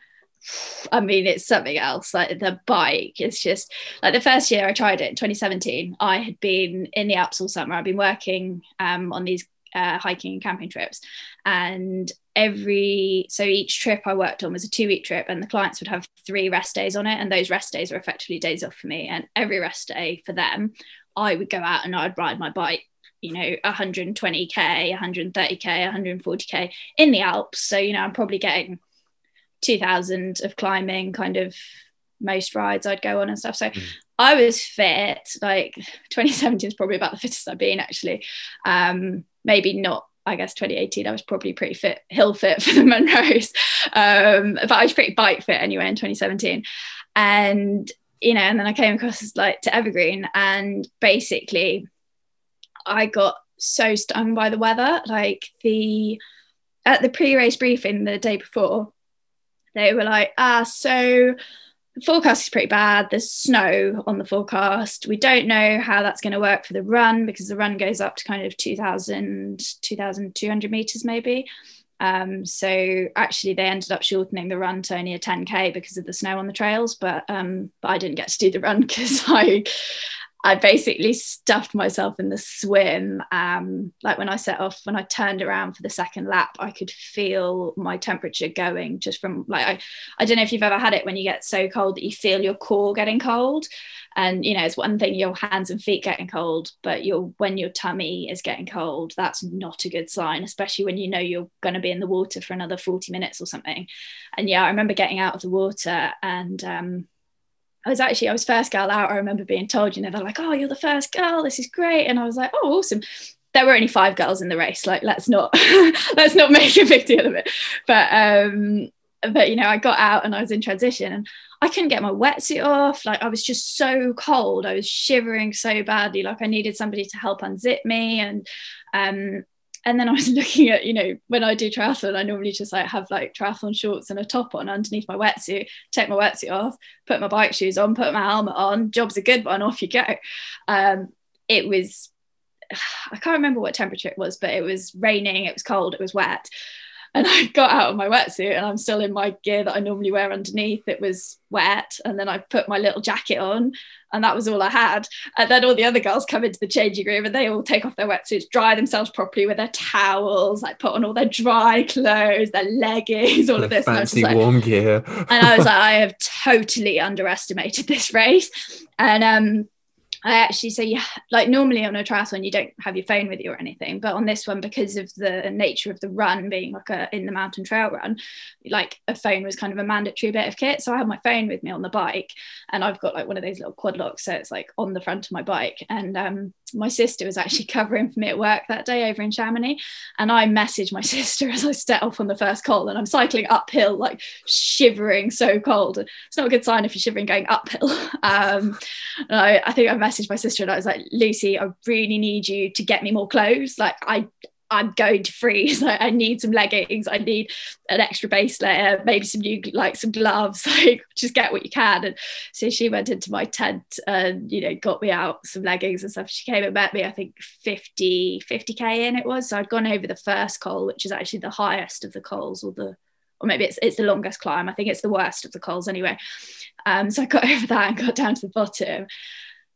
I mean, it's something else. Like the bike, it's just like the first year I tried it in 2017. I had been in the Alps all summer. I've been working um, on these uh, hiking and camping trips, and every so each trip I worked on was a two week trip, and the clients would have three rest days on it, and those rest days were effectively days off for me. And every rest day for them, I would go out and I'd ride my bike you know 120k 130k 140k in the alps so you know i'm probably getting 2000 of climbing kind of most rides i'd go on and stuff so mm. i was fit like 2017 is probably about the fittest i've been actually um maybe not I guess 2018, I was probably pretty fit, hill fit for the Munros. Um, but I was pretty bike fit anyway in 2017. And, you know, and then I came across like to Evergreen and basically I got so stung by the weather. Like the, at the pre-race briefing the day before, they were like, ah, so forecast is pretty bad. There's snow on the forecast. We don't know how that's going to work for the run because the run goes up to kind of 2,000, 2,200 meters maybe. Um, so actually, they ended up shortening the run to only a 10k because of the snow on the trails. But um, but I didn't get to do the run because I I basically stuffed myself in the swim. Um, like when I set off, when I turned around for the second lap, I could feel my temperature going just from like I, I don't know if you've ever had it when you get so cold that you feel your core getting cold. And you know, it's one thing your hands and feet getting cold, but your when your tummy is getting cold, that's not a good sign, especially when you know you're going to be in the water for another 40 minutes or something. And yeah, I remember getting out of the water and um, I was actually I was first girl out. I remember being told, you know, they're like, "Oh, you're the first girl. This is great," and I was like, "Oh, awesome." There were only five girls in the race. Like, let's not let's not make a big deal of it. But um, but you know, I got out and I was in transition, and I couldn't get my wetsuit off. Like, I was just so cold. I was shivering so badly. Like, I needed somebody to help unzip me, and um, and then I was looking at, you know, when I do triathlon, I normally just like have like triathlon shorts and a top on underneath my wetsuit, take my wetsuit off, put my bike shoes on, put my helmet on, job's a good one, off you go. Um, it was, I can't remember what temperature it was, but it was raining, it was cold, it was wet and I got out of my wetsuit and I'm still in my gear that I normally wear underneath. It was wet. And then I put my little jacket on and that was all I had. And then all the other girls come into the changing room and they all take off their wetsuits, dry themselves properly with their towels, like put on all their dry clothes, their leggings, all the of this. Fancy and warm gear. and I was like, I have totally underestimated this race. And um I actually say, yeah, like normally on a triathlon, you don't have your phone with you or anything. But on this one, because of the nature of the run being like a in the mountain trail run, like a phone was kind of a mandatory bit of kit. So I had my phone with me on the bike and I've got like one of those little quad locks. So it's like on the front of my bike. And um, my sister was actually covering for me at work that day over in Chamonix. And I messaged my sister as I set off on the first col and I'm cycling uphill, like shivering so cold. It's not a good sign if you're shivering going uphill. Um, I, I think I messaged messaged my sister and I was like, Lucy, I really need you to get me more clothes. Like I I'm going to freeze. Like, I need some leggings. I need an extra base layer, maybe some new, like some gloves. Like, just get what you can. And so she went into my tent and, you know, got me out some leggings and stuff. She came and met me, I think 50, 50K in it was. So I'd gone over the first col, which is actually the highest of the cols, or the, or maybe it's, it's the longest climb. I think it's the worst of the cols anyway. Um, so I got over that and got down to the bottom.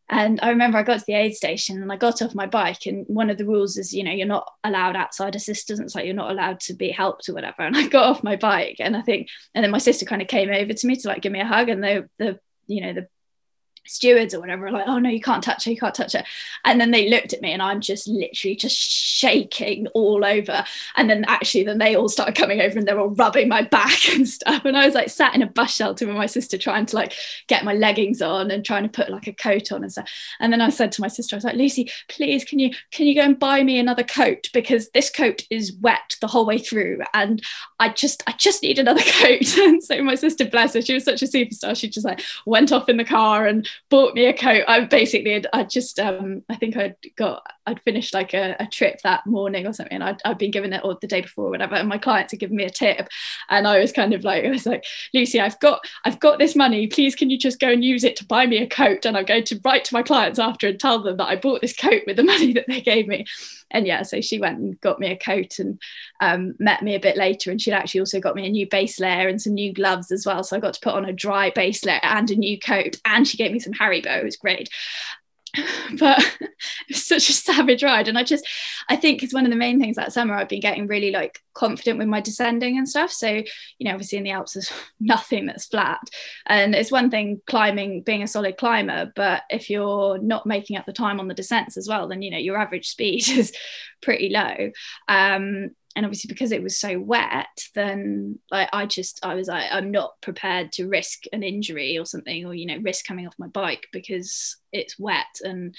And I remember I got to the aid station and I got off my bike. And one of the rules is, you know, you're not allowed outside assistance, like you're not allowed to be helped or whatever. And I got off my bike and I think, and then my sister kind of came over to me to like give me a hug. And the, the you know, the stewards or whatever like, oh no, you can't touch her, you can't touch her. And then they looked at me and I'm just literally just shaking all over. And then actually then they all started coming over and they're all rubbing my back and stuff. And I was like sat in a bus shelter with my sister trying to like get my leggings on and trying to put like a coat on and stuff. And then I said to my sister, I was like, Lucy, please can you can you go and buy me another coat? Because this coat is wet the whole way through. And I just I just need another coat. and so my sister, bless her, she was such a superstar. She just like went off in the car and bought me a coat. I basically, I just, um, I think I'd got, I'd finished like a, a trip that morning or something, I'd, I'd been given it or the day before or whatever. And my clients had given me a tip, and I was kind of like, I was like, Lucy, I've got, I've got this money. Please, can you just go and use it to buy me a coat? And I'm going to write to my clients after and tell them that I bought this coat with the money that they gave me and yeah, so she went and got me a coat and um, met me a bit later. And she'd actually also got me a new base layer and some new gloves as well. So I got to put on a dry base layer and a new coat. And she gave me some Haribo. It was great. but it was such a savage ride. And i just i think it's one of the main things that summer i've been getting really like confident with my descending and stuff. So you know obviously in the alps there's nothing that's flat. And it's one thing climbing being a solid climber but if you're not making up the time on the descents as well then you know your average speed is pretty low. Um, and obviously because it was so wet then like i just i was like i'm not prepared to risk an injury or something or you know risk coming off my bike because it's wet. And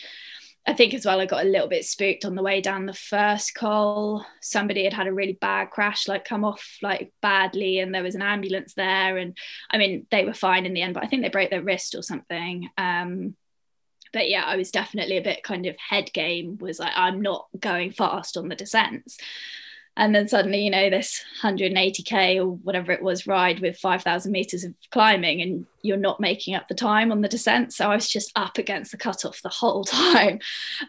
i think as well i got a little bit spooked on the way down the first col somebody had had a really bad crash like come off like badly and there was an ambulance there. And i mean they were fine in the end but i think they broke their wrist or something. Um but yeah, I was definitely a bit kind of head game was like, I'm not going fast on the descents and then suddenly you know this 180k or whatever it was ride with 5000 meters of climbing and you're not making up the time on the descent. So i was just up against the cutoff the whole time.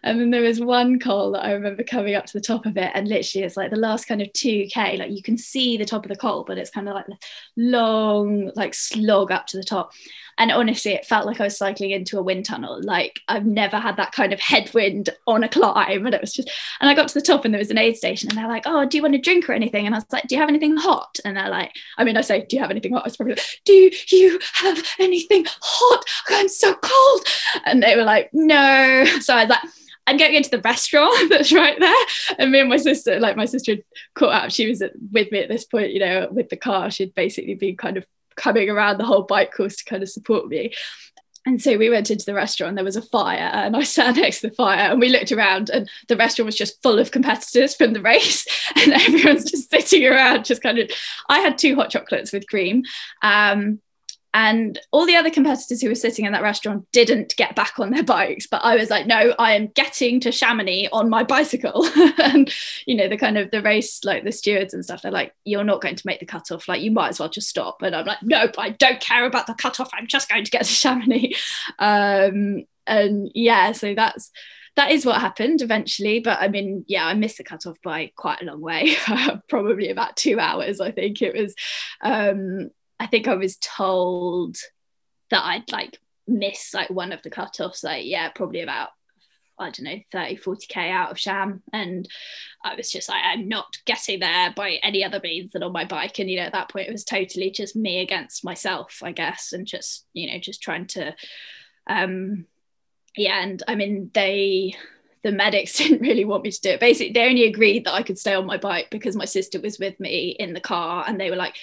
And then there was one col that i remember coming up to the top of it and literally it's like the last kind of 2k like you can see the top of the col but it's kind of like the long like slog up to the top. And honestly it felt like i was cycling into a wind tunnel. Like i've never had that kind of headwind on a climb and it was just and i got to the top and there was an aid station and they're like oh do you want a drink or anything? And i was like do you have anything hot? And they're like i mean i say do you have anything hot? I was probably like do you have anything hot i'm so cold and they were like no so i was like I'm going into the restaurant that's right there. And me and my sister, like my sister caught up. She was with me at this point, you know, with the car. She'd basically been kind of coming around the whole bike course to kind of support me. And so we went into the restaurant, there was a fire, and I sat next to the fire, and we looked around, and the restaurant was just full of competitors from the race, and everyone's just sitting around, just kind of. I had two hot chocolates with cream. Um, and all the other competitors who were sitting in that restaurant didn't get back on their bikes but i was like no i am getting to chamonix on my bicycle and you know the kind of the race like the stewards and stuff they're like you're not going to make the cutoff like you might as well just stop and i'm like nope, i don't care about the cutoff i'm just going to get to chamonix um, and yeah so that's that is what happened eventually. But I mean, yeah, I missed the cutoff by quite a long way, probably about two hours. I think it was. Um, I think I was told that I'd like miss like one of the cutoffs, like yeah, probably about I don't know 30 40k out of Cham. And I was just like I'm not getting there by any other means than on my bike. And you know at that point it was totally just me against myself I guess and just you know just trying to um yeah and I mean they the medics didn't really want me to do it. Basically they only agreed that I could stay on my bike because my sister was with me in the car and they were like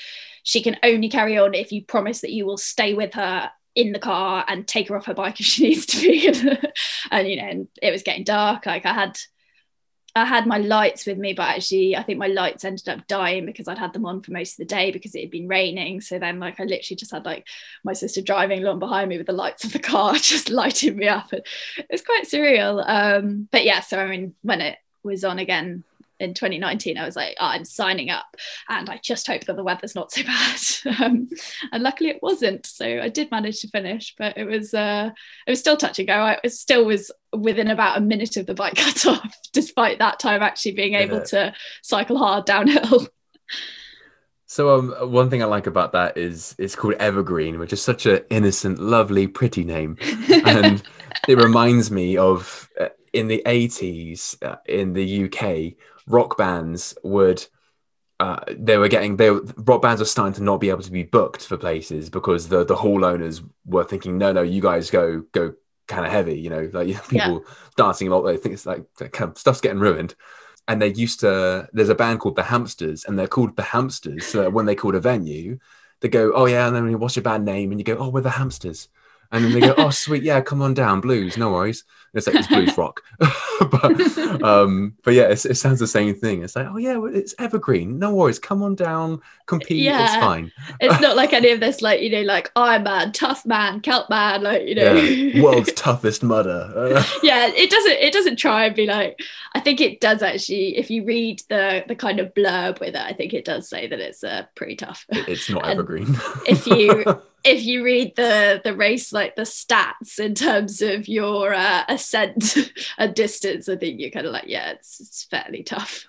she can only carry on if you promise that you will stay with her in the car and take her off her bike if she needs to be. And you know and it was getting dark. Like i had i had my lights with me but actually i think my lights ended up dying because i'd had them on for most of the day because it had been raining. So then like i literally just had like my sister driving along behind me with the lights of the car just lighting me up. And it was quite surreal. Um but yeah so i mean when it was on again in 2019 i was like oh, i'm signing up. And i just hope that the weather's not so bad. Um, and luckily it wasn't. So i did manage to finish but it was uh, it was still touch and go. I still was within about a minute of the bike cut off despite that time actually being able yeah. to cycle hard downhill. So um, one thing I like about that is it's called Evergreen, which is such an innocent, lovely, pretty name, and it reminds me of uh, in the 80s uh, in the UK rock bands would uh, they were getting they were, rock bands were starting to not be able to be booked for places because the the hall owners were thinking, no, no, you guys go go kind of heavy, you know, like people yeah. dancing a lot. They think it's like kind of, stuff's getting ruined. And they used to. There's a band called the Hamsters, and they're called the Hamsters. So when they called a venue, they go, oh yeah, and then you what's your band name? And you go, oh, we're the Hamsters. And then they go, oh sweet, yeah, come on down, blues, no worries. And it's like it's blues rock, but um, but yeah, it sounds the same thing. It's like, oh yeah, it's evergreen, no worries, come on down, compete, yeah. it's fine. it's not like any of this, like you know, like Iron Man, tough man, Celtman, like you know, yeah. world's toughest mudder. yeah, it doesn't, it doesn't try and be like. I think it does actually. If you read the the kind of blurb with it, I think it does say that it's uh, pretty tough. It's not evergreen. if you if you read the the race like the stats in terms of your uh, ascent and distance i think you're kind of like yeah it's, it's fairly tough.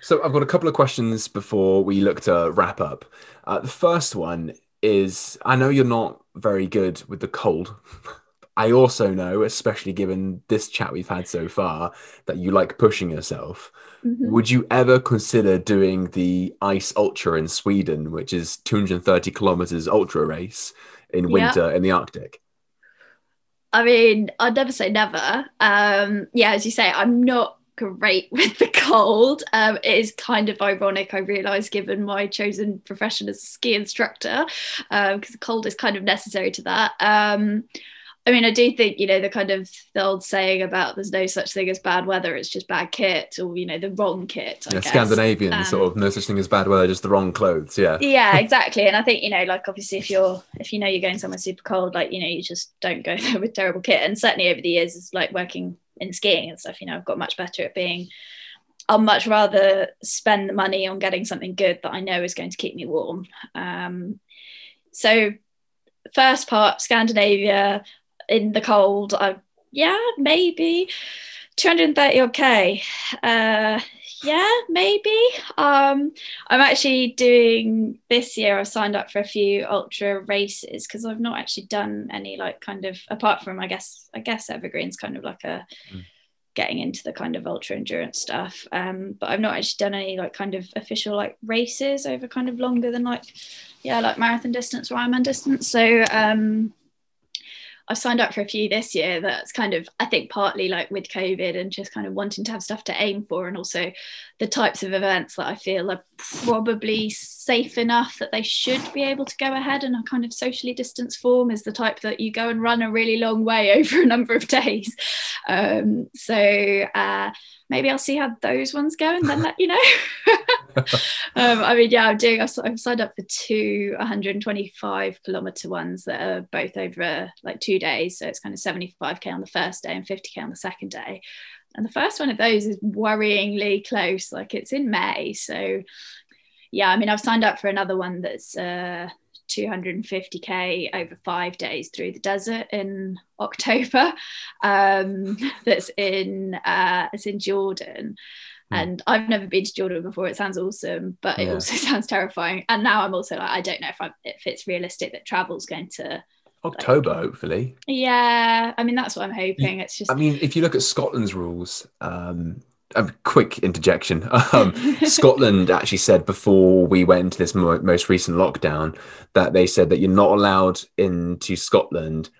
So i've got a couple of questions before we look to wrap up. Uh, the first one is i know you're not very good with the cold. I also know especially given this chat we've had so far that you like pushing yourself Mm-hmm. Would you ever consider doing the Ice Ultra in Sweden, which is 230 kilometers ultra race in winter in the Arctic? I mean, I'd never say never. Um, yeah, as you say, I'm not great with the cold. Um, it is kind of ironic, I realise, given my chosen profession as a ski instructor, because um, the cold is kind of necessary to that. I mean, I do think, you know, the kind of the old saying about there's no such thing as bad weather, it's just bad kit or, you know, the wrong kit. I yeah, guess. Scandinavian um, sort of no such thing as bad weather, just the wrong clothes. Yeah. Yeah, exactly. And I think, you know, like obviously if you're, if you know you're going somewhere super cold, like, you know, you just don't go there with terrible kit. And certainly over the years, it's like working in skiing and stuff, you know, I've got much better at being, I'll much rather spend the money on getting something good that I know is going to keep me warm. Um, so first part Scandinavia in the cold. I, yeah, maybe 230 okay. Uh, yeah, maybe. Um, I'm actually doing this year. I've signed up for a few ultra races because I've not actually done any like kind of apart from I guess I guess Evergreen's kind of like a mm. getting into the kind of ultra endurance stuff. Um, but I've not actually done any like kind of official like races over kind of longer than like yeah like marathon distance or Ironman distance. So um, I've signed up for a few this year that's kind of, I think, partly like with COVID and just kind of wanting to have stuff to aim for, and also the types of events that I feel are probably safe enough that they should be able to go ahead in a kind of socially distanced form is the type that you go and run a really long way over a number of days. Um, so uh, maybe I'll see how those ones go and then let you know. um, I mean, yeah, I'm doing. I've, I've, signed up for two 125 kilometer ones that are both over like two days. So it's kind of 75k on the first day and 50k on the second day. And the first one of those is worryingly close. Like it's in May, so yeah. I mean, I've signed up for another one that's. Uh, 250k over five days through the desert in October. Um, that's in uh, it's in Jordan, mm. and I've never been to Jordan before. It sounds awesome, but it yeah. also sounds terrifying. And now I'm also like, I don't know if I'm, if it's realistic that travel's going to. October, like, hopefully. Yeah, I mean that's what I'm hoping. It's just. I mean, if you look at Scotland's rules, um, a quick interjection. Um, Scotland actually said before we went into this mo- most recent lockdown that they said that you're not allowed into Scotland,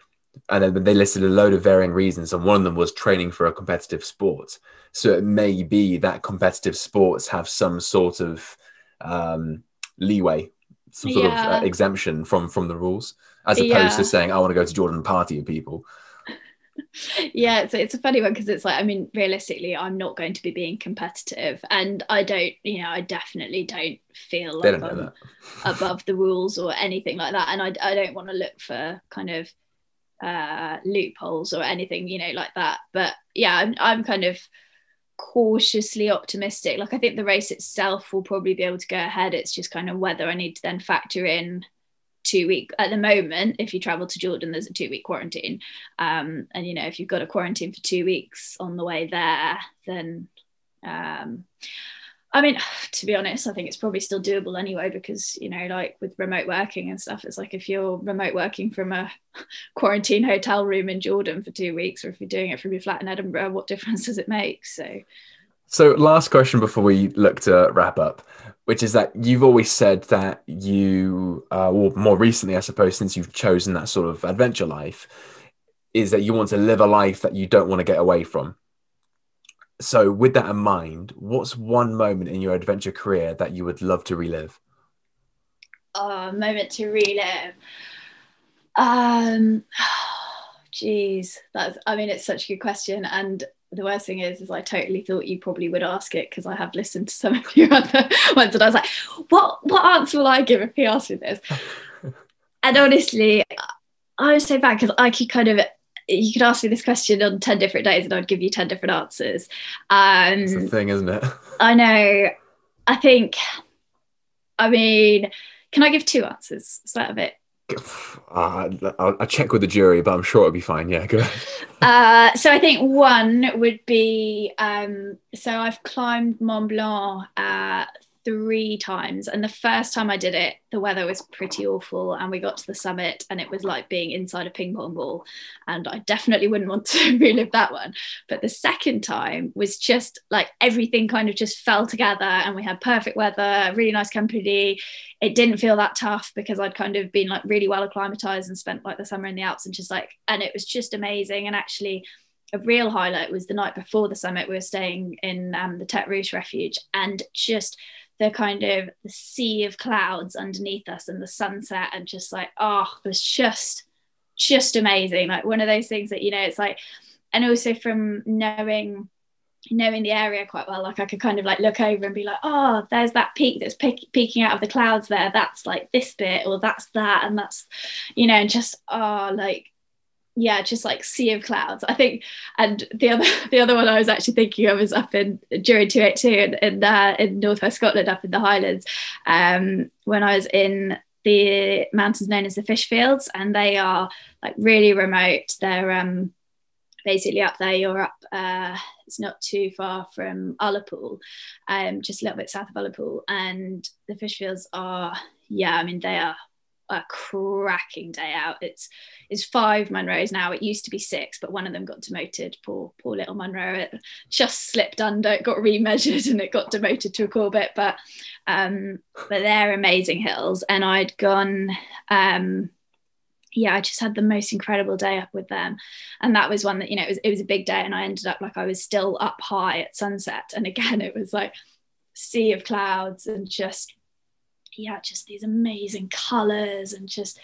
and then they listed a load of varying reasons, and one of them was training for a competitive sport. So it may be that competitive sports have some sort of um, leeway, some sort yeah. of uh, exemption from from the rules, as opposed yeah. to saying I want to go to Jordan and party with people yeah it's, it's a funny one because it's like i mean realistically i'm not going to be being competitive and i don't you know i definitely don't feel like I'm above the rules or anything like that and i, I don't want to look for kind of uh loopholes or anything you know like that. But yeah i'm, I'm kind of cautiously optimistic. Like i think the race itself will probably be able to go ahead. It's just kind of whether i need to then factor in two week at the moment if you travel to jordan there's a two week quarantine um, and you know if you've got a quarantine for two weeks on the way there then um, I mean, to be honest, I think it's probably still doable anyway because, you know, like with remote working and stuff, it's like if you're remote working from a quarantine hotel room in Jordan for two weeks or if you're doing it from your flat in Edinburgh, what difference does it make? So, So, last question before we look to wrap up, which is that you've always said that you, uh, or more recently, I suppose, since you've chosen that sort of adventure life, is that you want to live a life that you don't want to get away from. So, with that in mind, what's one moment in your adventure career that you would love to relive? Oh, moment to relive. Um, geez, that's. I mean, it's such a good question, and the worst thing is, is I totally thought you probably would ask it because I have listened to some of your other ones, and I was like, what what answer will I give if he asks me this? and honestly, I was so bad because I could kind of you could ask me this question on 10 different days and I'd give you 10 different answers. Um, it's the thing, isn't it? I know. I think, I mean, can I give two answers? Is that a bit uh, I'll, I'll, check with the jury, but I'm sure it'll be fine. Yeah, go ahead. Uh, so I think one would be um, so I've climbed Mont Blanc uh, three times. And the first time I did it, the weather was pretty awful. And we got to the summit and it was like being inside a ping pong ball. And I definitely wouldn't want to relive that one. But the second time was just like everything kind of just fell together and we had perfect weather, really nice company. It didn't feel that tough because I'd kind of been like really well acclimatized and spent like the summer in the Alps and just like, and it was just amazing. And actually, a real highlight was the night before the summit. We were staying in um, the Tete Rousse Refuge, and just the kind of the sea of clouds underneath us and the sunset and just like oh it was just just amazing. Like one of those things that you know it's like and also from knowing knowing the area quite well like i could kind of like look over and be like oh there's that peak that's pe- peeking out of the clouds there. That's like this bit or that's that. And that's you know and just oh like yeah, just like sea of clouds. I think, and the other the other one I was actually thinking of is up in during two eight two in in, uh, in northwest Scotland, up in the Highlands, um, when I was in the mountains known as the Fisherfields, and they are like really remote. They're um, basically up there. You're up. Uh, it's not too far from Ullapool, um, just a little bit south of Ullapool, and the Fisherfields are yeah. I mean, they are a cracking day out. It's it's five Munros now. It used to be six, but one of them got demoted. Poor poor little Munro. It just slipped under. It got remeasured and it got demoted to a Corbett. But um, but they're amazing hills. And I'd gone. Um, yeah, I just had the most incredible day up with them, and that was one that you know it was it was a big day, and I ended up like I was still up high at sunset, and again it was like sea of clouds and just yeah, just these amazing colors and just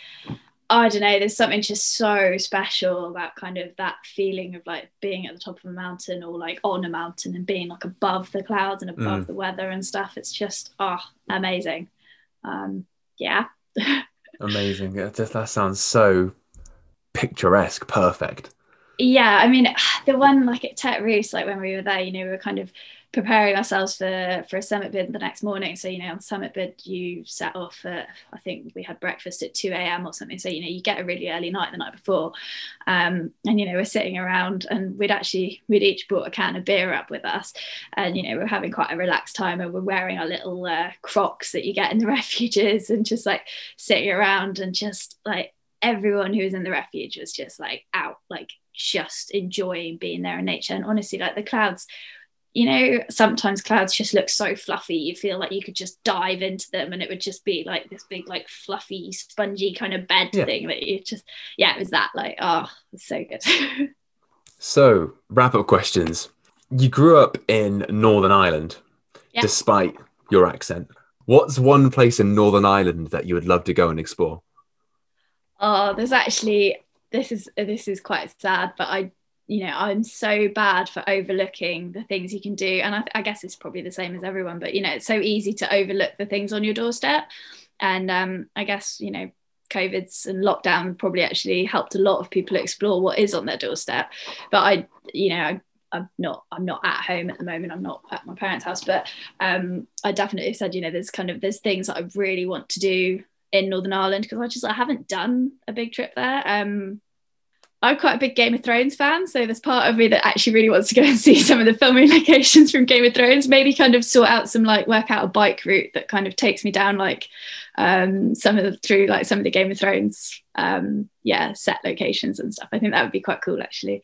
I don't know, there's something just so special about kind of that feeling of like being at the top of a mountain or like on a mountain and being like above the clouds and above mm. the weather and stuff. It's just oh amazing. Um yeah. amazing. That, sounds so picturesque, perfect. Yeah, I mean the one like at Tete Rousse, like when we were there, you know, we were kind of preparing ourselves for for a summit bid the next morning. So you know, on summit bid, you set off at I think we had breakfast at two a.m. or something. So you know, you get a really early night the night before, um, and you know, we're sitting around, and we'd actually we'd each brought a can of beer up with us, and you know, we're having quite a relaxed time, and we're wearing our little uh, Crocs that you get in the refuges, and just like sitting around and just like everyone who was in the refuge was just like out like just enjoying being there in nature and honestly like the clouds you know, sometimes clouds just look so fluffy. You feel like you could just dive into them and it would just be like this big, like fluffy, spongy kind of bed yeah. thing that you just, yeah, it was that like, oh, it's so good. so, wrap up questions. You grew up in Northern Ireland, yeah. despite your accent. What's one place in Northern Ireland that you would love to go and explore? Oh, there's actually this is this is quite sad, but I you know i'm so bad for overlooking the things you can do and I, I, guess it's probably the same as everyone but you know it's so easy to overlook the things on your doorstep and um, i guess you know covid's and lockdown probably actually helped a lot of people explore what is on their doorstep but i you know I, I'm not I'm not at home at the moment. I'm not at my parents' house, but um, I definitely said, you know, there's kind of there's things that I really want to do in Northern Ireland because I just I haven't done a big trip there. Um, I'm quite a big Game of Thrones fan, so there's part of me that actually really wants to go and see some of the filming locations from Game of Thrones. Maybe kind of sort out some like work out a bike route that kind of takes me down like um, some of the through like some of the Game of Thrones um, yeah set locations and stuff. I think that would be quite cool actually.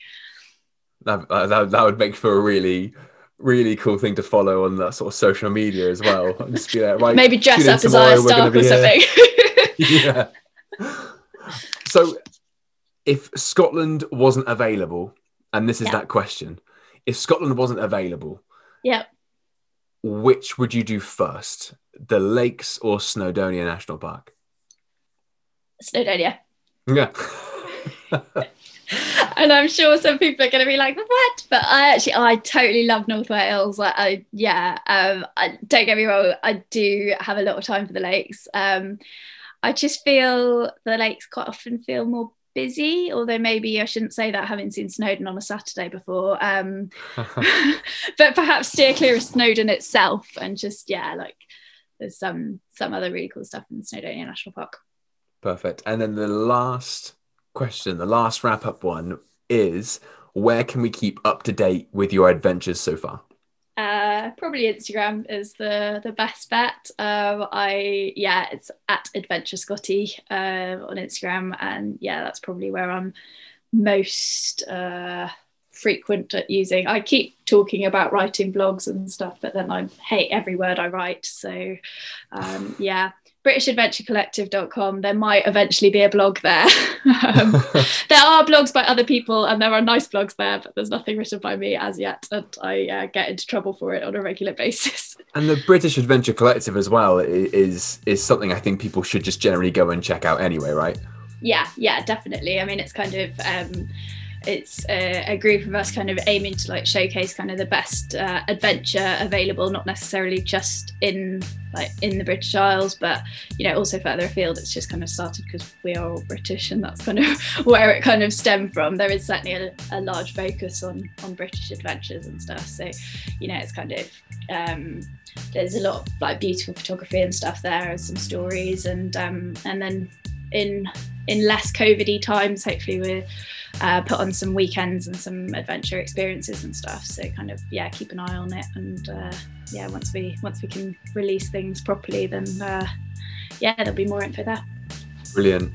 That, that, that would make for a really really cool thing to follow on that sort of social media as well. Just be like, right, maybe dress up as Arya Stark or something. yeah. So, if Scotland wasn't available, and this is yeah. that question, if Scotland wasn't available, yeah, which would you do first, the Lakes or Snowdonia National Park? Snowdonia. Yeah. and I'm sure some people are going to be like, "What?" But I actually, I totally love North Wales. Like, I yeah, um, I, don't get me wrong, I do have a lot of time for the lakes. Um, I just feel the lakes quite often feel more busy, although maybe I shouldn't say that having seen Snowdon on a Saturday before. Um, but perhaps steer clear of Snowdon itself and just yeah, like there's some some other really cool stuff in Snowdonia National Park. Perfect. And then the last question, the last wrap up one is where can we keep up to date with your adventures so far? Uh, probably Instagram is the the best bet. Um, I yeah, it's at Adventure Scotty uh, on Instagram, and yeah, that's probably where I'm most uh, frequent at using. I keep talking about writing blogs and stuff, but then I hate every word I write. So um, yeah, britishadventurecollective.com there might eventually be a blog there. Um, there are blogs by other people and there are nice blogs there but there's nothing written by me as yet and i uh, get into trouble for it on a regular basis. And the british adventure collective as well is is something i think people should just generally go and check out anyway right? Yeah yeah definitely. I mean it's kind of um, it's a, a, group of us kind of aiming to like showcase kind of the best uh, adventure available not necessarily just in like in the british isles but you know also further afield it's just kind of started because we are all british and that's kind of where it kind of stemmed from. There is certainly a, a large focus on on british adventures and stuff so you know it's kind of um, there's a lot of like beautiful photography and stuff there and some stories and um, and then in in less COVIDy times, hopefully we're uh, put on some weekends and some adventure experiences and stuff. So kind of yeah, keep an eye on it, and uh, yeah, once we once we can release things properly, then uh, yeah, there'll be more info there. Brilliant.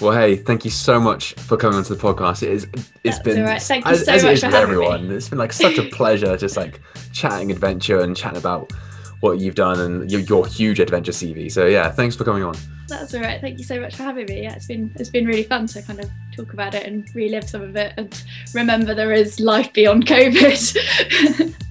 Well, hey, thank you so much for coming onto the podcast. It is, it's That's been right. thank you so as, much for everyone. Me. It's been like such a pleasure, just like chatting adventure and chatting about what you've done and your, your huge adventure CV. So yeah, thanks for coming on. That's all right. Thank you so much for having me. Yeah, it's been it's been really fun to kind of talk about it and relive some of it and remember there is life beyond COVID.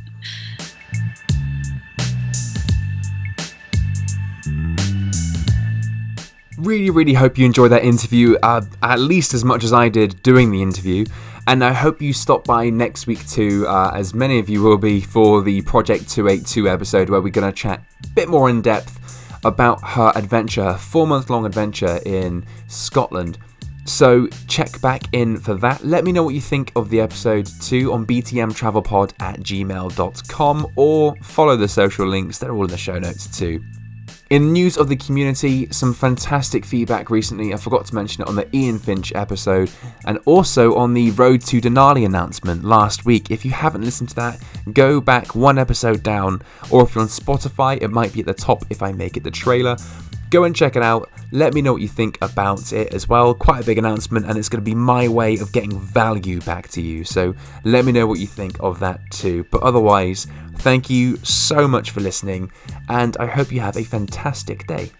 really, really hope you enjoyed that interview uh, at least as much as I did doing the interview. And I hope you stop by next week too, uh, as many of you will be, for the Project 282 episode where we're going to chat a bit more in depth about her adventure, her four month long adventure in Scotland. So check back in for that. Let me know what you think of the episode too on btmtravelpod at gmail.com or follow the social links, they're all in the show notes too. In news of the community, some fantastic feedback recently. I forgot to mention it on the Ian Finch episode and also on the Road to Denali announcement last week. If you haven't listened to that, go back one episode down, or if you're on Spotify, it might be at the top if I make it the trailer. Go and check it out. Let me know what you think about it as well. Quite a big announcement, and it's going to be my way of getting value back to you. So let me know what you think of that too. But otherwise, thank you so much for listening, and I hope you have a fantastic day.